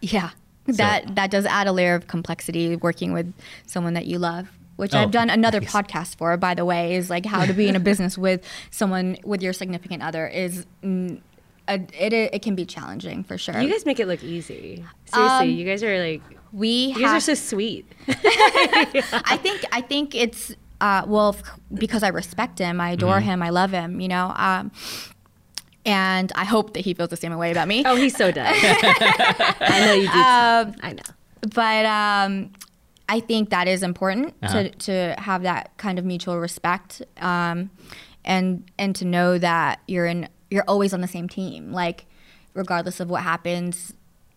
Speaker 4: Yeah, that that does add a layer of complexity working with someone that you love. Which
Speaker 1: Oh,
Speaker 4: I've done another
Speaker 1: yes.
Speaker 4: podcast for, by the way, is like how to be in a business with someone with your significant other is mm, a, it it can be challenging for sure.
Speaker 2: you guys make it look easy. Seriously,
Speaker 4: Um,
Speaker 2: you guys are like
Speaker 4: we
Speaker 2: you
Speaker 4: have,
Speaker 2: are so sweet.
Speaker 4: I think I think it's uh, well f- because I respect him, I adore
Speaker 1: Mm-hmm.
Speaker 4: him, I love him, you know. Um, and I hope that he feels the same way about me.
Speaker 2: Oh, he so does. I know you do. too. I know.
Speaker 4: but um, I think that is important
Speaker 1: Uh-huh.
Speaker 4: to, to have that kind of mutual respect um, and and to know that you're in you're always on the same team. Like regardless of what happens,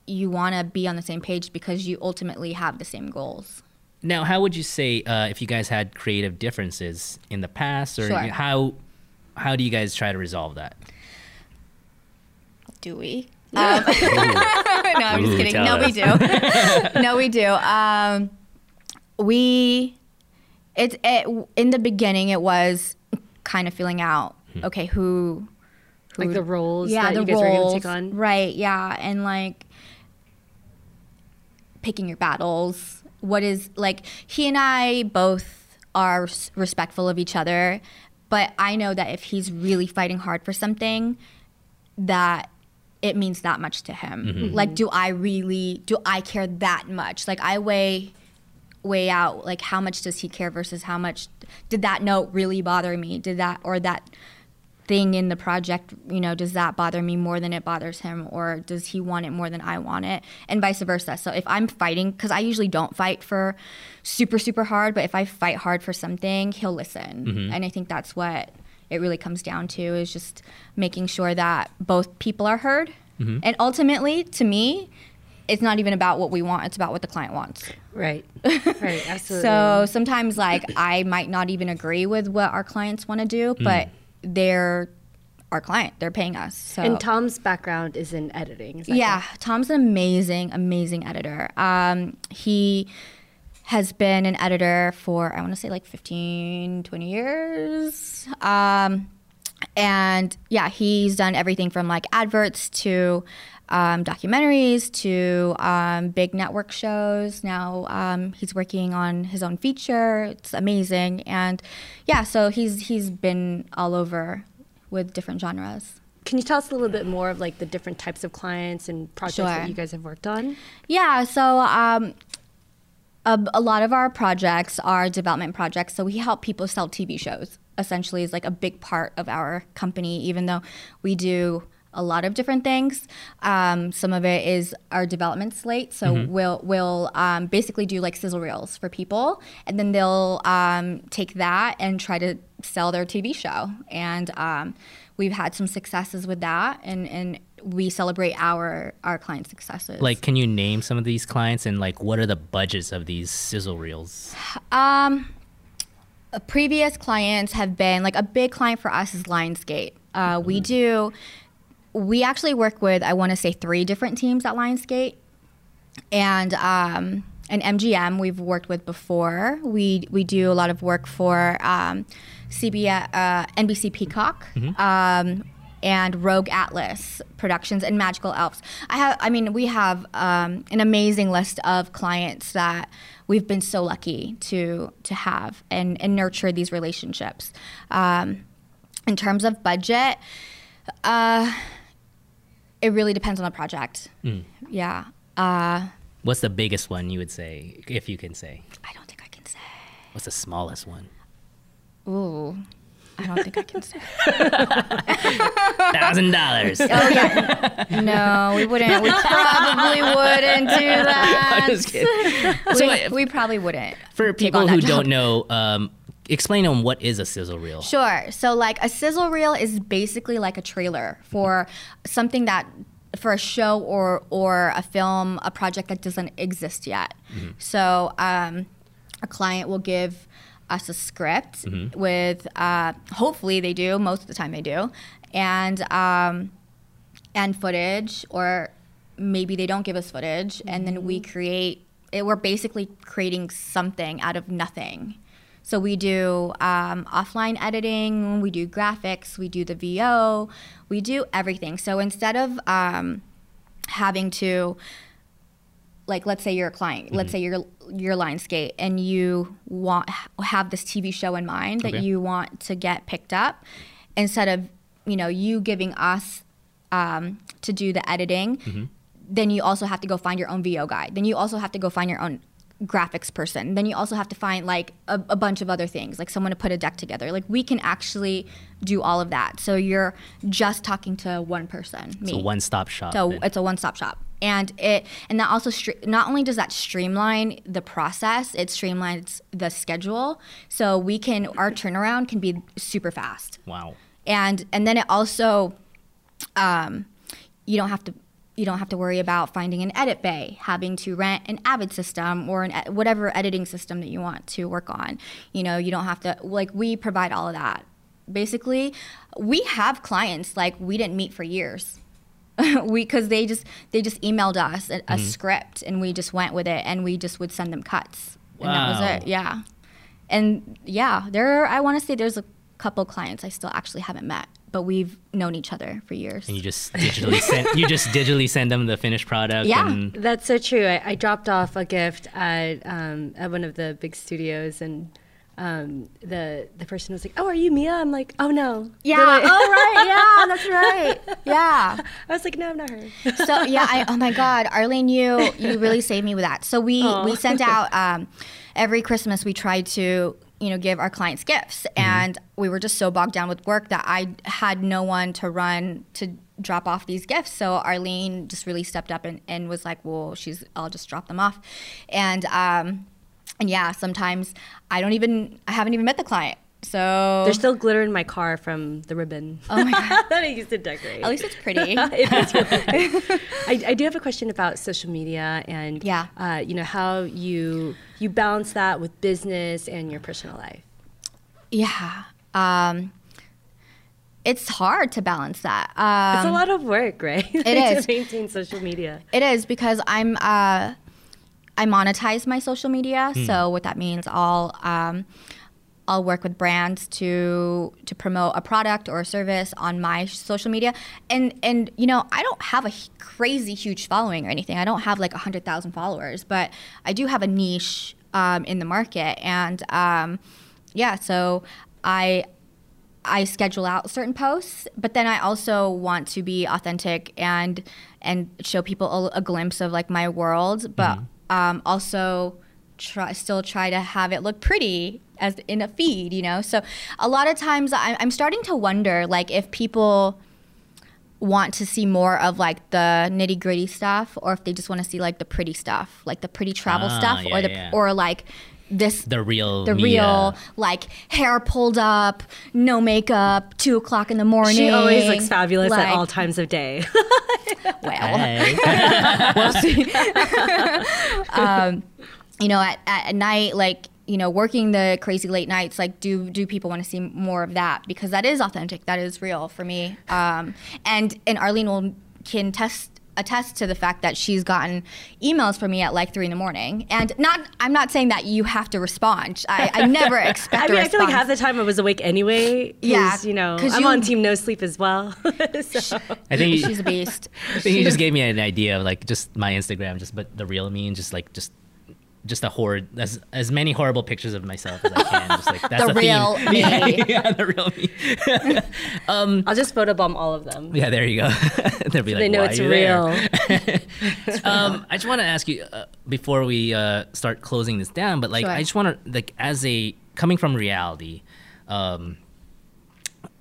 Speaker 4: you want to be on the same page because you ultimately have the same goals.
Speaker 1: Now, how would you say uh, if you guys had creative differences in the past, or
Speaker 4: Sure.
Speaker 1: how how do you guys try to resolve that?
Speaker 4: Do we? Um, no, I'm just
Speaker 1: Ooh,
Speaker 4: kidding.
Speaker 1: tell
Speaker 4: No, we do. no, we do. Um, we, it's it, in the beginning. It was kind of feeling out. Okay, who, who
Speaker 2: Like the roles
Speaker 4: yeah,
Speaker 2: that
Speaker 4: the
Speaker 2: you guys were
Speaker 4: roles,
Speaker 2: going to take on.
Speaker 4: right? Yeah, and like picking your battles. What is like he and I both are respectful of each other, but I know that if he's really fighting hard for something, that it means that much to him. Mm-hmm. Like, do I really do I care that much? Like, I weigh weigh out like how much does he care versus how much did that note really bother me? Did that or that thing in the project, you know, does that bother me more than it bothers him or does he want it more than I want it? And vice versa. So if I'm fighting cuz I usually don't fight for super super hard, but if I fight hard for something, he'll listen. Mm-hmm. And I think that's what it really comes down to is just making sure that both people are heard. Mm-hmm. And ultimately, to me, it's not even about what we want, it's about what the client wants.
Speaker 2: Right. Right. Absolutely.
Speaker 4: So sometimes, like, I might not even agree with what our clients want to do, but mm. They're our client. They're paying us. So
Speaker 2: and Tom's background is in editing. Is
Speaker 4: yeah,
Speaker 2: correct?
Speaker 4: Tom's an amazing, amazing editor. Um, he has been an editor for I want to say like 15, 20 years. Um, and yeah, he's done everything from like adverts to um, documentaries to um, big network shows. Now um, he's working on his own feature. It's amazing, and yeah, so he's he's been all over with different genres.
Speaker 2: Can you tell us a little bit more of like the different types of clients and projects
Speaker 4: Sure.
Speaker 2: that you guys have worked on?
Speaker 4: Yeah, so um, a, a lot of our projects are development projects. So we help people sell TV shows. Essentially, is like a big part of our company. Even though we do a lot of different things, um, some of it is our development slate. So we'll we'll um, basically do like sizzle reels for people, and then they'll um, take that and try to sell their TV show. And um, we've had some successes with that, and and we celebrate our our client successes.
Speaker 1: Like, can you name some of these clients and like what are the budgets of these sizzle reels?
Speaker 4: Um, previous clients have been like a big client for us is Lionsgate. Uh, we do. We actually work with I want to say three different teams at Lionsgate, and um, and MGM we've worked with before. We we do a lot of work for um, CBS, uh, NBC Peacock. Um, and Rogue Atlas Productions and Magical Elves. I have, I mean, we have um, an amazing list of clients that we've been so lucky to to have and, and nurture these relationships. Um, in terms of budget, uh, it really depends on the project. Yeah, uh,
Speaker 1: What's the biggest one you would say, if you can say?
Speaker 4: I don't think I can say.
Speaker 1: What's the smallest one?
Speaker 4: Ooh, I don't think I can say.
Speaker 1: Thousand dollars.
Speaker 4: Oh yeah, no, we wouldn't. We probably wouldn't do that.
Speaker 1: I'm just kidding.
Speaker 4: we,
Speaker 1: So, uh,
Speaker 4: we probably wouldn't.
Speaker 1: for people who
Speaker 4: job.
Speaker 1: don't know, um, explain on what is a sizzle reel.
Speaker 4: Sure. So like a sizzle reel is basically like a trailer for something that for a show or or a film, a project that doesn't exist yet. So um, a client will give us a script with uh, hopefully they do most of the time they do and um, and footage or maybe they don't give us footage and then we create it, we're basically creating something out of nothing. So we do um, offline editing we do graphics we do the vo we do everything. So instead of um, having to like let's say you're a client let's say you're you're lionsgate and you want have this tv show in mind that
Speaker 1: Okay.
Speaker 4: you want to get picked up instead of you know you giving us um, to do the editing then you also have to go find your own vo guy then you also have to go find your own graphics person. Then you also have to find like a, a bunch of other things like someone to put a deck together. Like we can actually do all of that. So you're just talking to one person me
Speaker 1: It's a one-stop shop.
Speaker 4: so
Speaker 1: then.
Speaker 4: it's a one-stop shop, and it and that also stre- not only does that streamline the process, it streamlines the schedule. So we can our turnaround can be super fast,
Speaker 1: wow.
Speaker 4: and and then it also um, you don't have to you don't have to worry about finding an edit bay, having to rent an Avid system or an, e- whatever editing system that you want to work on. You know, you don't have to like we provide all of that. Basically, we have clients like we didn't meet for years. we because they just they just emailed us a, a script and we just went with it and we just would send them cuts and that was
Speaker 1: Wow.
Speaker 4: it. Yeah, and yeah, there I want to say there's a couple clients I still actually haven't met, but we've known each other for years.
Speaker 1: And you just digitally send you just digitally send them the finished product.
Speaker 4: Yeah.
Speaker 1: And,
Speaker 2: That's so true. I, I dropped off a gift at um, at one of the big studios, and um, the the person was like, "Oh, are you Mia?" I'm like, "Oh no."
Speaker 4: Yeah.
Speaker 2: Like-
Speaker 4: oh right. Yeah, that's right. Yeah.
Speaker 2: I was like, "No, I'm not her."
Speaker 4: So yeah. I, oh my God, Arlyn, you you really saved me with that. So we we sent out um, every Christmas. We tried to you know give our clients gifts, and we were just so bogged down with work that I had no one to run to drop off these gifts. So Arlyn just really stepped up and, and was like, well, she's I'll just drop them off, and um, and yeah, sometimes I don't even I haven't even met the client. So
Speaker 2: There's still glitter in my car from the ribbon.
Speaker 4: Oh my God.
Speaker 2: that I used to decorate.
Speaker 4: at least it's pretty.
Speaker 2: It is really- I, I do have a question about social media and
Speaker 4: Yeah.
Speaker 2: uh, you know how you you balance that with business and your personal life.
Speaker 4: Yeah. Um, it's hard to balance that. Um,
Speaker 2: It's a lot of work, right? It
Speaker 4: is.
Speaker 2: to maintain social media.
Speaker 4: It is because I'm uh, I monetize my social media. So what that means, I'll um, I'll work with brands to to promote a product or a service on my social media. And and you know I don't have a h- crazy huge following or anything. I don't have like hundred thousand followers, but I do have a niche um, in the market. And um, yeah, so I I schedule out certain posts, but then I also want to be authentic and and show people a, a glimpse of like my world, but um, also try still try to have it look pretty as in a feed, you know. So a lot of times I, I'm starting to wonder like if people want to see more of like the nitty gritty stuff, or if they just want to see like the pretty stuff, like the pretty travel
Speaker 1: Ah,
Speaker 4: stuff,
Speaker 1: yeah,
Speaker 4: or the
Speaker 1: yeah.
Speaker 4: or like this
Speaker 1: the real
Speaker 4: the
Speaker 1: Mia.
Speaker 4: real like hair pulled up, no makeup, two o'clock in the morning.
Speaker 2: She always looks fabulous at all times of day.
Speaker 4: Well, we'll see. um, you know, at, at night, like you know, working the crazy late nights, like do do people want to see more of that? Because that is authentic, that is real for me. Um, and and Arlyn will can test attest to the fact that she's gotten emails from me at like three in the morning and not i'm not saying that you have to respond i, I never expect
Speaker 2: I
Speaker 4: a
Speaker 2: mean, I feel like half the time I was awake anyway.
Speaker 4: Yeah,
Speaker 2: you know, I'm
Speaker 4: you-
Speaker 2: on team no sleep as well. so.
Speaker 1: I think you,
Speaker 4: she's a beast
Speaker 1: I think you just gave me an idea of like just my Instagram, just but the real me, and just like just just a horde as as many horrible pictures of myself as I can. Just like that's
Speaker 4: The
Speaker 1: the
Speaker 4: real
Speaker 1: theme.
Speaker 4: me.
Speaker 1: Yeah, yeah, the real me.
Speaker 2: I'll just photobomb all of them.
Speaker 1: Yeah, there you go. They'll be like,
Speaker 2: they know
Speaker 1: "Why
Speaker 2: it's
Speaker 1: are you
Speaker 2: real.
Speaker 1: um, I just want to ask you uh, before we uh, start closing this down, but like
Speaker 4: Sure.
Speaker 1: I just want to like as a coming from reality, um,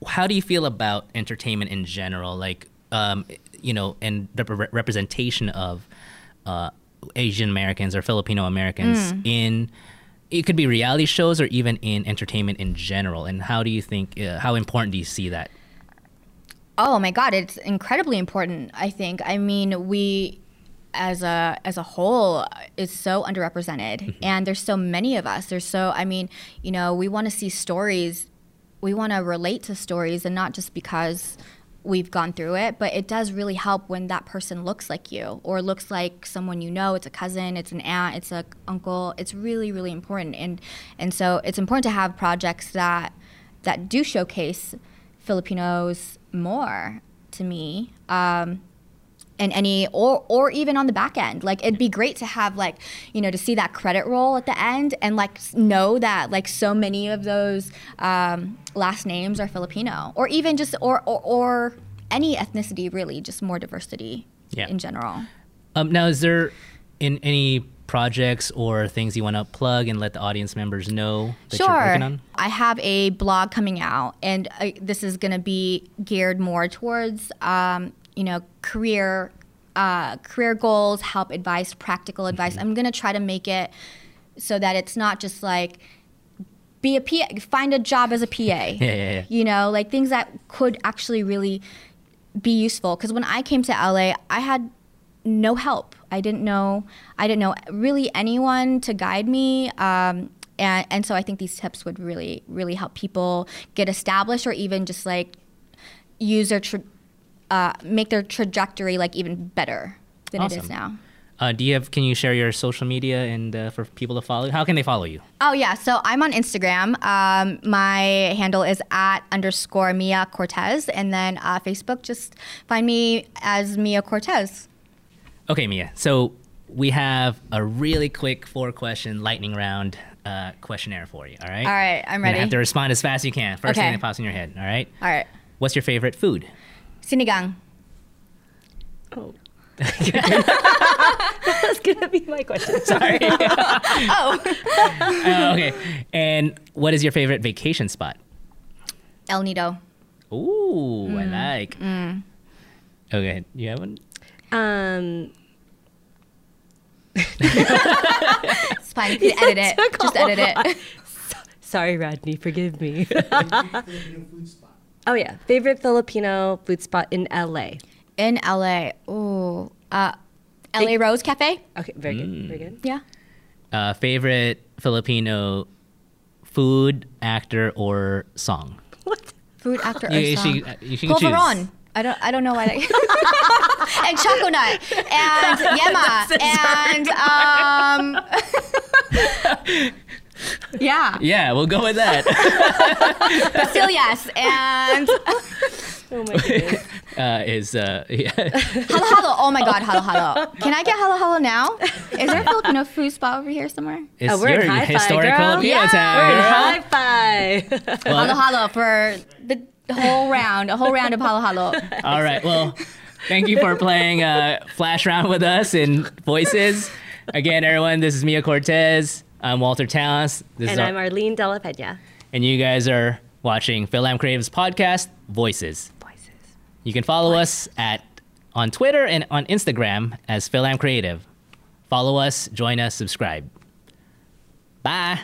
Speaker 1: how do you feel about entertainment in general? Like um, you know, and the re- representation of uh, Asian Americans or Filipino Americans in it could be reality shows or even in entertainment in general. And how do you think? Uh, how important do you see that?
Speaker 4: Oh my God, it's incredibly important. I think. I mean, we as a as a whole is so underrepresented, and there's so many of us. There's so. I mean, you know, we want to see stories. We want to relate to stories, and not just because we've gone through it, but it does really help when that person looks like you or looks like someone you know. It's a cousin, it's an aunt, it's a uncle. It's really, really important, and and so it's important to have projects that that do showcase Filipinos more to me. Um, and any or or even on the back end like it'd be great to have like you know to see that credit roll at the end and like know that like so many of those um, last names are filipino or even just or, or or any ethnicity really just more diversity
Speaker 1: Yeah.
Speaker 4: in general
Speaker 1: Um, now, is there in any projects or things you want to plug and let the audience members know that you're working on? Sure.
Speaker 4: I have a blog coming out, and uh, this is going to be geared more towards, um, you know, career, uh, career goals, help advice, practical advice.
Speaker 1: Mm-hmm.
Speaker 4: I'm going to try to make it so that it's not just like be a PA, find a job as a PA.
Speaker 1: Yeah, yeah, yeah.
Speaker 4: You know, like things that could actually really be useful because when I came to LA, I had no help. I didn't know I didn't know really anyone to guide me. Um, and, and so I think these tips would really really help people get established or even just like use their tra- uh, make their trajectory like even better than it is now.
Speaker 1: Uh, do you have? Can you share your social media and uh, for people to follow? How can they follow you?
Speaker 4: Oh yeah, so I'm on Instagram. Um, my handle is at underscore Mia Cortez, and then uh, Facebook. Just find me as Mia Cortez.
Speaker 1: Okay, Mia. So we have a really quick four question lightning round uh, questionnaire for you. All right.
Speaker 4: All right, I'm ready.
Speaker 1: gonna have to respond as fast as you can. First
Speaker 4: Okay.
Speaker 1: thing that pops in your head. All right.
Speaker 4: All right,
Speaker 1: What's your favorite food?
Speaker 4: Sinigang.
Speaker 2: Oh. That's gonna be my question.
Speaker 1: Sorry.
Speaker 4: Oh,
Speaker 1: Uh, okay. And what is your favorite vacation spot?
Speaker 4: El Nido.
Speaker 1: Ooh,
Speaker 4: Mm.
Speaker 1: I like. Okay. You have one?
Speaker 2: Um,
Speaker 4: It's fine. You can edit it. Just edit
Speaker 2: lot.
Speaker 4: it.
Speaker 2: sorry, Rodney. Forgive me.
Speaker 3: Filipino food spot.
Speaker 2: oh yeah, favorite Filipino food spot in LA.
Speaker 4: In LA. Ooh. Uh, LA Rose Cafe.
Speaker 2: Okay, very good. Very good.
Speaker 4: Yeah.
Speaker 1: Uh, favorite Filipino food, actor, or song?
Speaker 2: What?
Speaker 4: Food actor or
Speaker 1: You, you
Speaker 4: song.
Speaker 1: should, you can choose.
Speaker 4: Polvoron. I don't. I don't know why. That... and choconut and yema and um. yeah,
Speaker 1: Yeah, we'll go with that.
Speaker 4: Still yes, and
Speaker 2: Oh my goodness.
Speaker 1: uh, is uh, yeah.
Speaker 4: halo halo. Oh my god, halo halo. Can I get halo halo now? Is there a Filipino food spot over here somewhere?
Speaker 1: It's
Speaker 2: Oh, we're in
Speaker 1: your
Speaker 2: Hi-Fi,
Speaker 1: historic
Speaker 2: girl.
Speaker 1: Filipino
Speaker 4: Yeah.
Speaker 1: town.
Speaker 2: We're in high five.
Speaker 1: Well,
Speaker 4: Halo halo for the whole round, a whole round of halo halo.
Speaker 1: All right. Well, thank you for playing uh, Flash Round with us in Voices. Again, everyone, this is Mia Cortez. I'm Walter. This
Speaker 2: and I'm Arlyn Della Pena.
Speaker 1: and you guys are watching FilAm Creative's podcast, Voices.
Speaker 2: Voices.
Speaker 1: You can follow us at on Twitter and on Instagram as Phil Am Creative. Follow us, join us, subscribe. Bye.